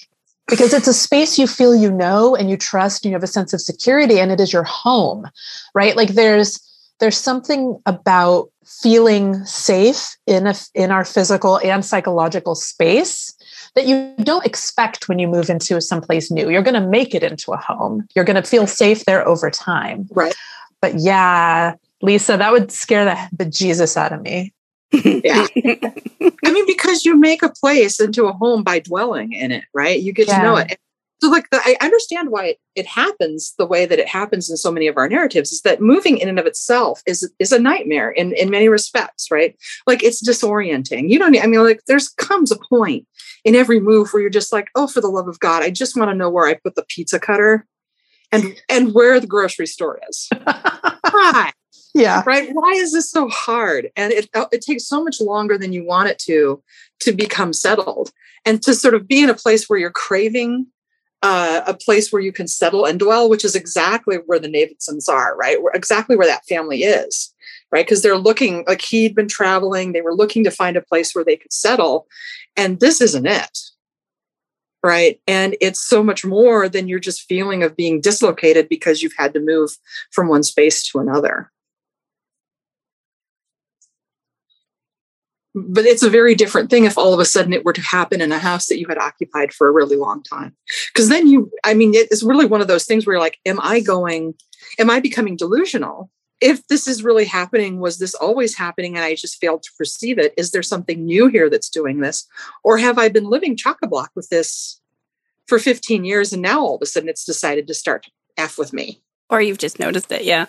because it's a space you feel you know and you trust and you have a sense of security and it is your home, right? Like there's there's something about feeling safe in a in our physical and psychological space that you don't expect when you move into someplace new. You're going to make it into a home. You're going to feel safe there over time. Right. But yeah, Lisa, that would scare the bejesus out of me. Yeah. I mean, because you make a place into a home by dwelling in it, right? You get to know it. So, like, the, I understand why it, it happens the way that it happens in so many of our narratives is that moving in and of itself is is a nightmare in in many respects, right? Like, it's disorienting. You don't. I mean, like, there's comes a point in every move where you're just like, oh, for the love of God, I just want to know where I put the pizza cutter, and and where the grocery store is. Why? yeah. right why is this so hard and it uh, it takes so much longer than you want it to to become settled and to sort of be in a place where you're craving uh, a place where you can settle and dwell which is exactly where the Navidsons are right? Where, exactly where that family is right? Because they're looking like he'd been traveling they were looking to find a place where they could settle and this isn't it right? And it's so much more than your just feeling of being dislocated because you've had to move from one space to another but it's a very different thing if all of a sudden it were to happen in a house that you had occupied for a really long time because then you i mean it's really one of those things where you're like am i going am i becoming delusional if this is really happening was this always happening and i just failed to perceive it is there something new here that's doing this or have i been living chock-a-block with this for 15 years and now all of a sudden it's decided to start f with me or you've just noticed it, yeah.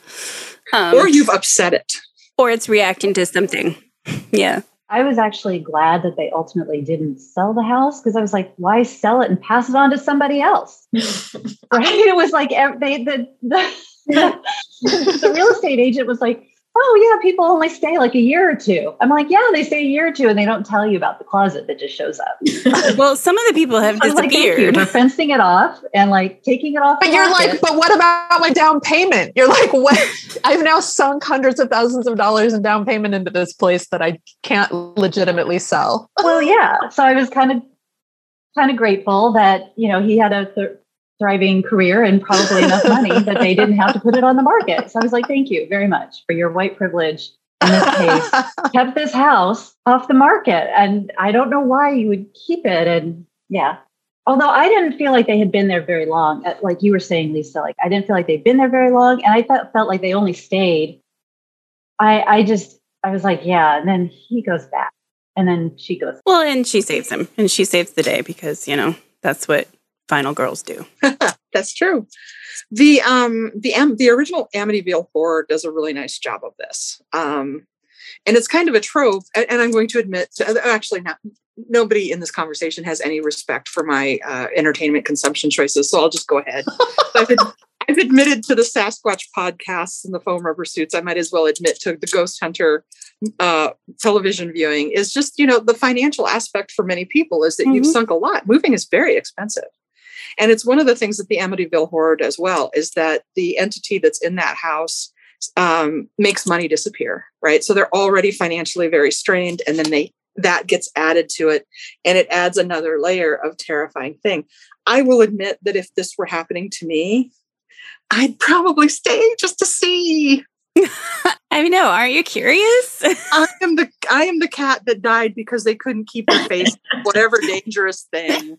Um, or you've upset it or it's reacting to something. Yeah. I was actually glad that they ultimately didn't sell the house because I was like, why sell it and pass it on to somebody else? right? It was like they the, the the real estate agent was like, oh yeah, people only stay like a year or two. I'm like, yeah, they stay a year or two, and they don't tell you about the closet that just shows up. well, some of the people have disappeared. Like, for fencing it off and like taking it off. But you're market. like, but what about my down payment? You're like, what? I've now sunk hundreds of thousands of dollars in down payment into this place that I can't legitimately sell. well, yeah. So I was kind of kind of grateful that you know he had a th- thriving career and probably enough money that they didn't have to put it on the market. So I was like, thank you very much for your white privilege in this case, kept this house off the market. And I don't know why you would keep it. And yeah, although I didn't feel like they had been there very long, like you were saying, Lisa, like I didn't feel like they'd been there very long. And I felt, felt like they only stayed. I, I just, I was like, yeah. And then he goes back and then she goes. Well, and she saves him and she saves the day because, you know, that's what final girls do. That's true. The um the Am- the original Amityville horror does a really nice job of this. Um and it's kind of a trope and, I'm going to admit to, uh, actually not nobody in this conversation has any respect for my uh, entertainment consumption choices so I'll just go ahead. I've, ad- I've admitted to the Sasquatch podcasts and the foam rubber suits. I might as well admit to the Ghost Hunter uh, television viewing is just, you know, the financial aspect for many people is that mm-hmm. you've sunk a lot. Moving is very expensive. And it's one of the things that the Amityville horror does well is that the entity that's in that house um, makes money disappear, right? So they're already financially very strained, and then they that gets added to it, and it adds another layer of terrifying thing. I will admit that if this were happening to me, I'd probably stay just to see. I know. Aren't you curious? I am the I am the cat that died because they couldn't keep their face whatever dangerous thing.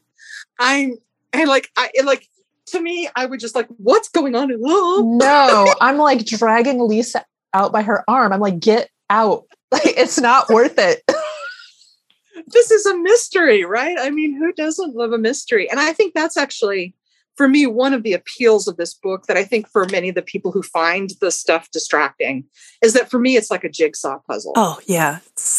I'm and like I like to me, I would just like, what's going on? No, I'm like dragging Lisa out by her arm. I'm like, get out. Like it's not worth it. this is a mystery, right? I mean, who doesn't love a mystery? And I think that's actually for me one of the appeals of this book that i think for many of the people who find the stuff distracting is that for me it's like a jigsaw puzzle oh yeah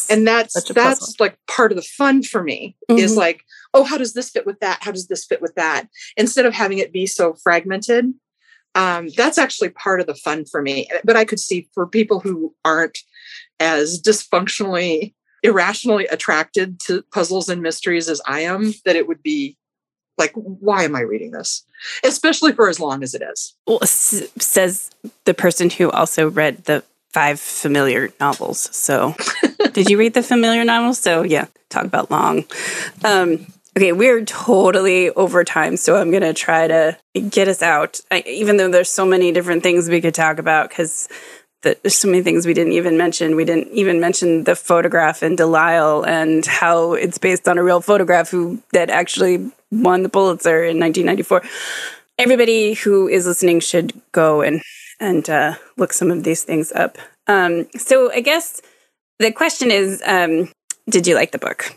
and that's that's puzzle. like part of the fun for me mm-hmm. is like oh how does this fit with that? How does this fit with that? Instead of having it be so fragmented um, that's actually part of the fun for me. But i could see for people who aren't as dysfunctionally irrationally attracted to puzzles and mysteries as i am that it would be like why am i reading this? Especially for as long as it is. Well s- says the person who also read the five familiar novels. So did you read the familiar novels? So yeah talk about long. Um okay we're totally over time so i'm gonna try to get us out I, even though there's so many different things we could talk about because that there's so many things we didn't even mention. We didn't even mention the photograph in Delial and how it's based on a real photograph who that actually won the Pulitzer in 1994. Everybody who is listening should go and and uh, look some of these things up. Um, so I guess the question is, um, did you like the book?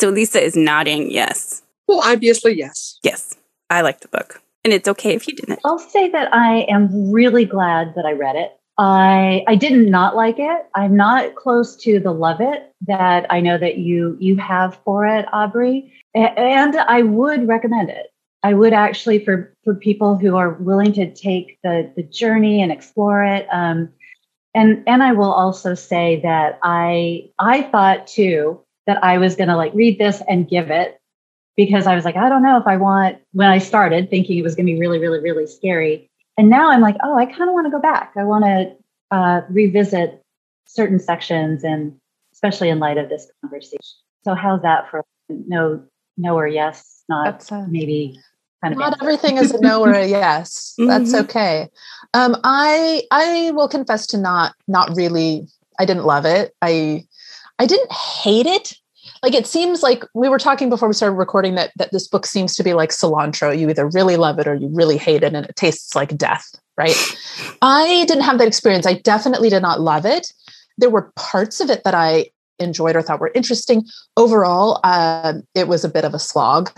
So Lisa is nodding yes. Well, obviously yes. Yes, I liked the book, and it's okay if you didn't. I'll say that I am really glad that I read it. I I did not not like it. I'm not close to the love it that I know that you you have for it, Aubrey. And I would recommend it. I would actually for for people who are willing to take the the journey and explore it. Um, and and I will also say that I I thought too that I was going to like read this and give it because I was like I don't know if I want when I started thinking it was going to be really really really scary and now I'm like, oh, I kind of want to go back. I want to uh, revisit certain sections, and especially in light of this conversation. So, how's that for no, no or yes? Not a, maybe kind of. Not answer. everything is a no or a yes. That's mm-hmm. okay. Um, I I will confess to not not really. I didn't love it. I I didn't hate it. Like it seems like we were talking before we started recording that that this book seems to be like cilantro. You either really love it or you really hate it and it tastes like death right? I didn't have that experience. I definitely did not love it. There were parts of it that i enjoyed or thought were interesting. Overall um, it was a bit of a slog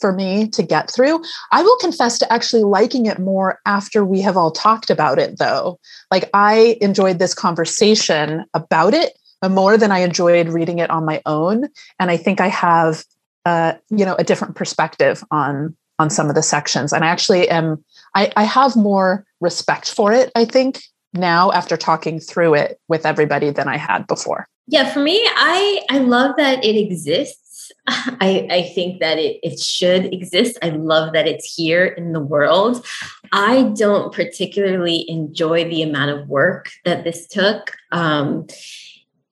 for me to get through. I will confess to actually liking it more after we have all talked about it, though. Like, I enjoyed this conversation about it more than I enjoyed reading it on my own. And I think I have, uh, you know, a different perspective on on some of the sections. And I actually am, I, I have more respect for it, I think, now after talking through it with everybody than I had before. Yeah, for me, I I love that it exists. I, I think that it, it should exist. I love that it's here in the world. I don't particularly enjoy the amount of work that this took. Um,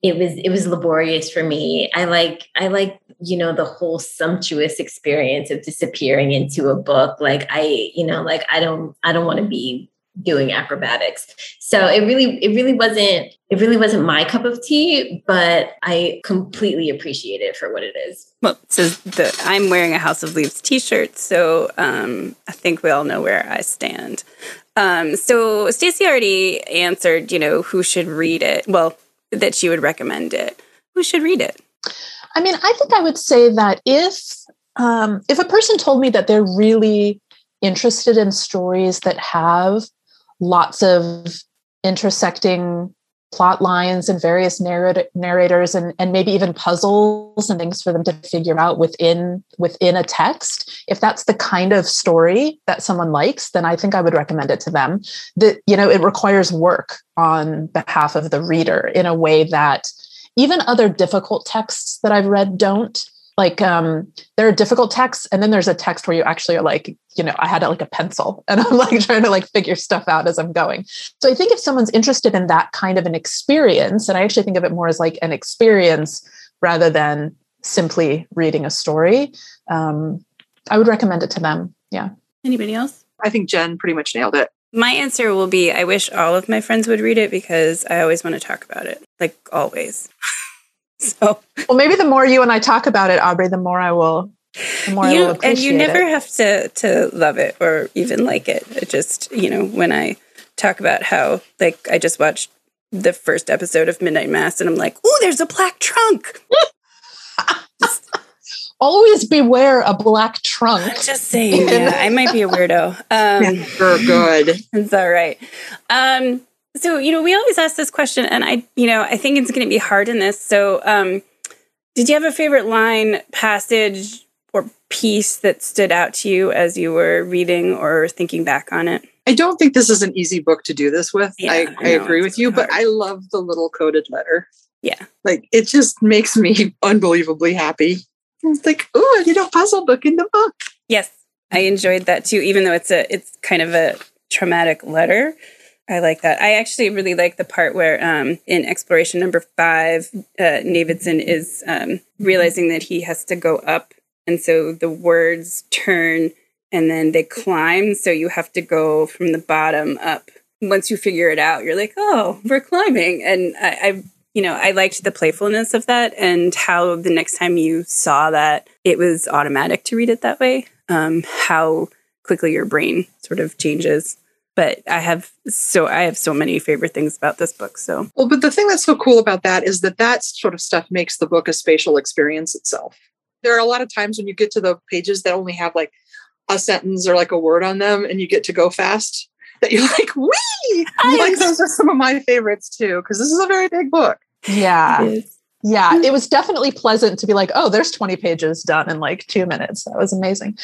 it was it was laborious for me. I like I like you know the whole sumptuous experience of disappearing into a book. Like I you know like I don't I don't want to be doing acrobatics. So it really, it really wasn't, it really wasn't my cup of tea, but I completely appreciate it for what it is. Well, so the, I'm wearing a House of Leaves t-shirt, so um, I think we all know where I stand. Um, so Stacy already answered, you know, who should read it. Well, that she would recommend it. Who should read it? I mean, I think I would say that if um, if a person told me that they're really interested in stories that have lots of intersecting plot lines and various narrat- narrators and, and maybe even puzzles and things for them to figure out within within a text. If that's the kind of story that someone likes then i think i would recommend it to them. That you know it requires work on behalf of the reader in a way that even other difficult texts that i've read don't like um, there are difficult texts and then there's a text where you actually are like you know i had like a pencil and i'm like trying to like figure stuff out as i'm going. So i think if someone's interested in that kind of an experience and i actually think of it more as like an experience rather than simply reading a story um, i would recommend it to them. Yeah. Anybody else? I think jen pretty much nailed it. My answer will be i wish all of my friends would read it because i always want to talk about it. Like always So, well, maybe the more you and I talk about it, Aubrey, the more I will. The more you, I will appreciate and you never it. have to to love it or even like it. It just you know when I talk about how like I just watched the first episode of Midnight Mass and I'm like, oh, there's a black trunk. Always beware a black trunk. Just saying, yeah, I might be a weirdo. Um, You're good. It's all right. Um, so, you know, we always ask this question, and I, you know, I think it's going to be hard in this. So, um, did you have a favorite line, passage, or piece that stood out to you as you were reading or thinking back on it? I don't think this is an easy book to do this with. Yeah, I, I I, agree with you, hard. but I love the little coded letter. Yeah. Like it just makes me unbelievably happy. It's like, oh, I did a puzzle book in the book. Yes, I enjoyed that too, even though it's a it's kind of a traumatic letter. I like that. I actually really like the part where um, in exploration number five, uh, Navidson is um, realizing that he has to go up. And so the words turn and then they climb. So you have to go from the bottom up. Once you figure it out, you're like, oh, we're climbing. And I, I you know, I liked the playfulness of that and how the next time you saw that, it was automatic to read it that way. Um, how quickly your brain sort of changes but I have so I have so many favorite things about this book. So Well, but the thing that's so cool about that is that that sort of stuff makes the book a spatial experience itself. There are a lot of times when you get to the pages that only have like a sentence or like a word on them and you get to go fast that you're like, wee! Like those are some of my favorites too, because this is a very big book. Yeah. Yeah, it was definitely pleasant to be like, oh, there's 20 pages done in like two minutes. That was amazing.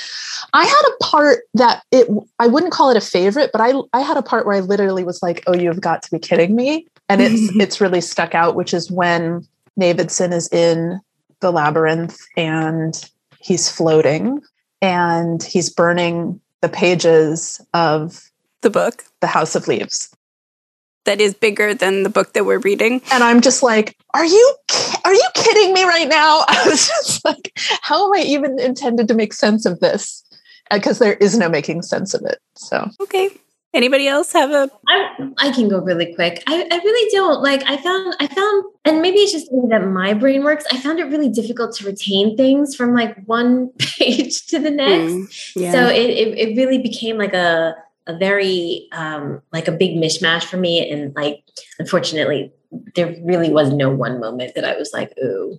I had a part that it I wouldn't call it a favorite, but I I had a part where I literally was like, oh, you've got to be kidding me. And it's it's really stuck out, which is when Navidson is in the labyrinth and he's floating and he's burning the pages of the book the House of Leaves. That is bigger than the book that we're reading. and I'm just like, are you ki- are you kidding me right now? I was just like, how am I even intended to make sense of this? Because there is no making sense of it. So Okay. Anybody else have a I, I can go really quick. I, I really don't like. I found I found, and maybe it's just the way that my brain works. I found it really difficult to retain things from like one page to the next. Mm, yeah. So it, it it really became like a a very um like a big mishmash for me. And like unfortunately, there really was no one moment that I was like, ooh.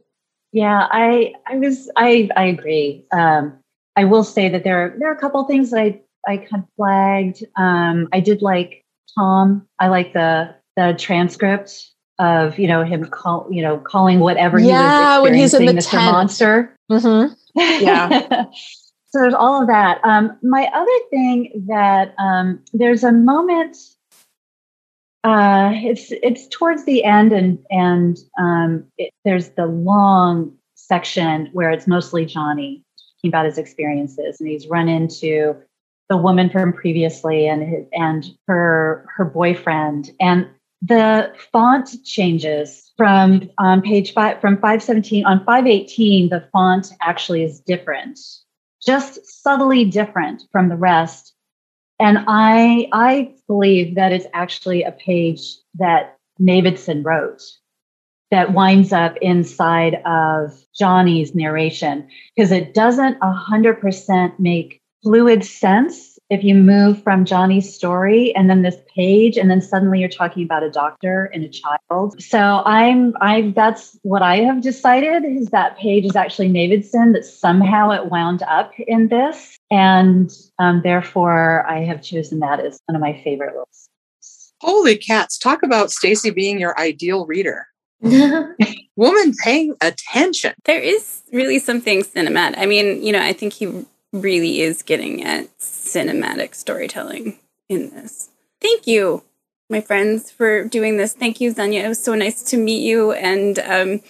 Yeah, I I was I I agree. Um, I will say that there are there are a couple of things that I I kind of flagged. Um, I did like Tom. I like the the transcript of you know him call you know calling whatever Yeah, he was when he's in the Mr. tent. Monster. mhm. Yeah. So there's all of that. Um, my other thing that um, there's a moment. Uh, it's it's towards the end, and and um, it, there's the long section where it's mostly Johnny talking about his experiences, and he's run into the woman from previously and his, and her her boyfriend, and the font changes from on page five from 517 on 518 the font actually is different just subtly different from the rest. And i i believe that it's actually a page that Navidson wrote that winds up inside of johnny's narration because it doesn't 100% make fluid sense if you move from Johnny's story and then this page, and then suddenly you're talking about a doctor and a child. So I'm, I that's what I have decided is that page is actually Navidson that somehow it wound up in this, and um, therefore I have chosen that as one of my favorite lists. Holy cats! Talk about Stacy being your ideal reader. Woman paying attention. There is really something cinematic. I mean, you know, I think he really is getting at cinematic storytelling in this. Thank you, my friends, for doing this. Thank you, Xenia. It was so nice to meet you. And um,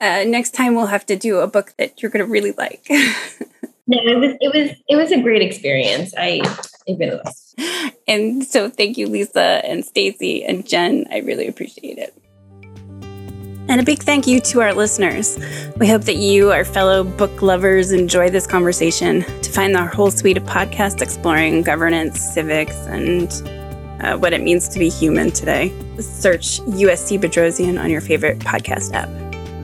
uh, next time we'll have to do a book that you're going to really like. no, it was it was it was a great experience. I it really was. And so thank you, Lisa and Stacy and Jen. I really appreciate it. And a big thank you to our listeners. We hope that you, our fellow book lovers, enjoy this conversation. To find our whole suite of podcasts exploring governance, civics, and uh, what it means to be human today, search USC Bedrosian on your favorite podcast app.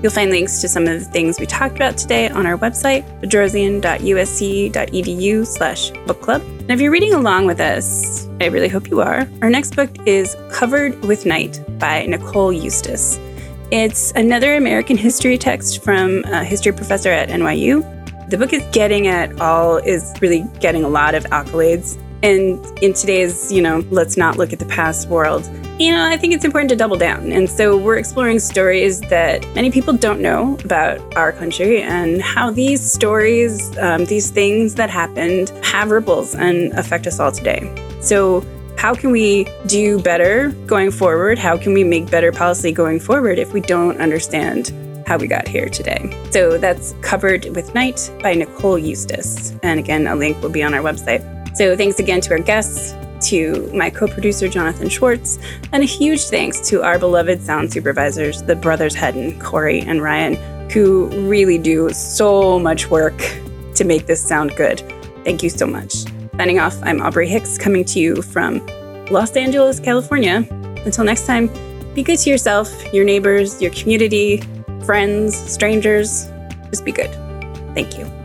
You'll find links to some of the things we talked about today on our website, bedrosian.usc.edu slash book club. And if you're reading along with us, I really hope you are, our next book is Covered with Night by Nicole Eustace. It's another American history text from a history professor at NYU. The book is getting at all, is really getting a lot of accolades. And in today's, you know, let's not look at the past world, you know, I think it's important to double down. And so we're exploring stories that many people don't know about our country and how these stories, um, these things that happened, have ripples and affect us all today. So how can we do better going forward? How can we make better policy going forward if we don't understand how we got here today? So that's Covered with Night by Nicole Eustace. And again, a link will be on our website. So thanks again to our guests, to my co producer, Jonathan Schwartz, and a huge thanks to our beloved sound supervisors, the brothers Hedden, Corey, and Ryan, who really do so much work to make this sound good. Thank you so much. Signing off, I'm Aubrey Hicks coming to you from Los Angeles, California. Until next time, be good to yourself, your neighbors, your community, friends, strangers. Just be good. Thank you.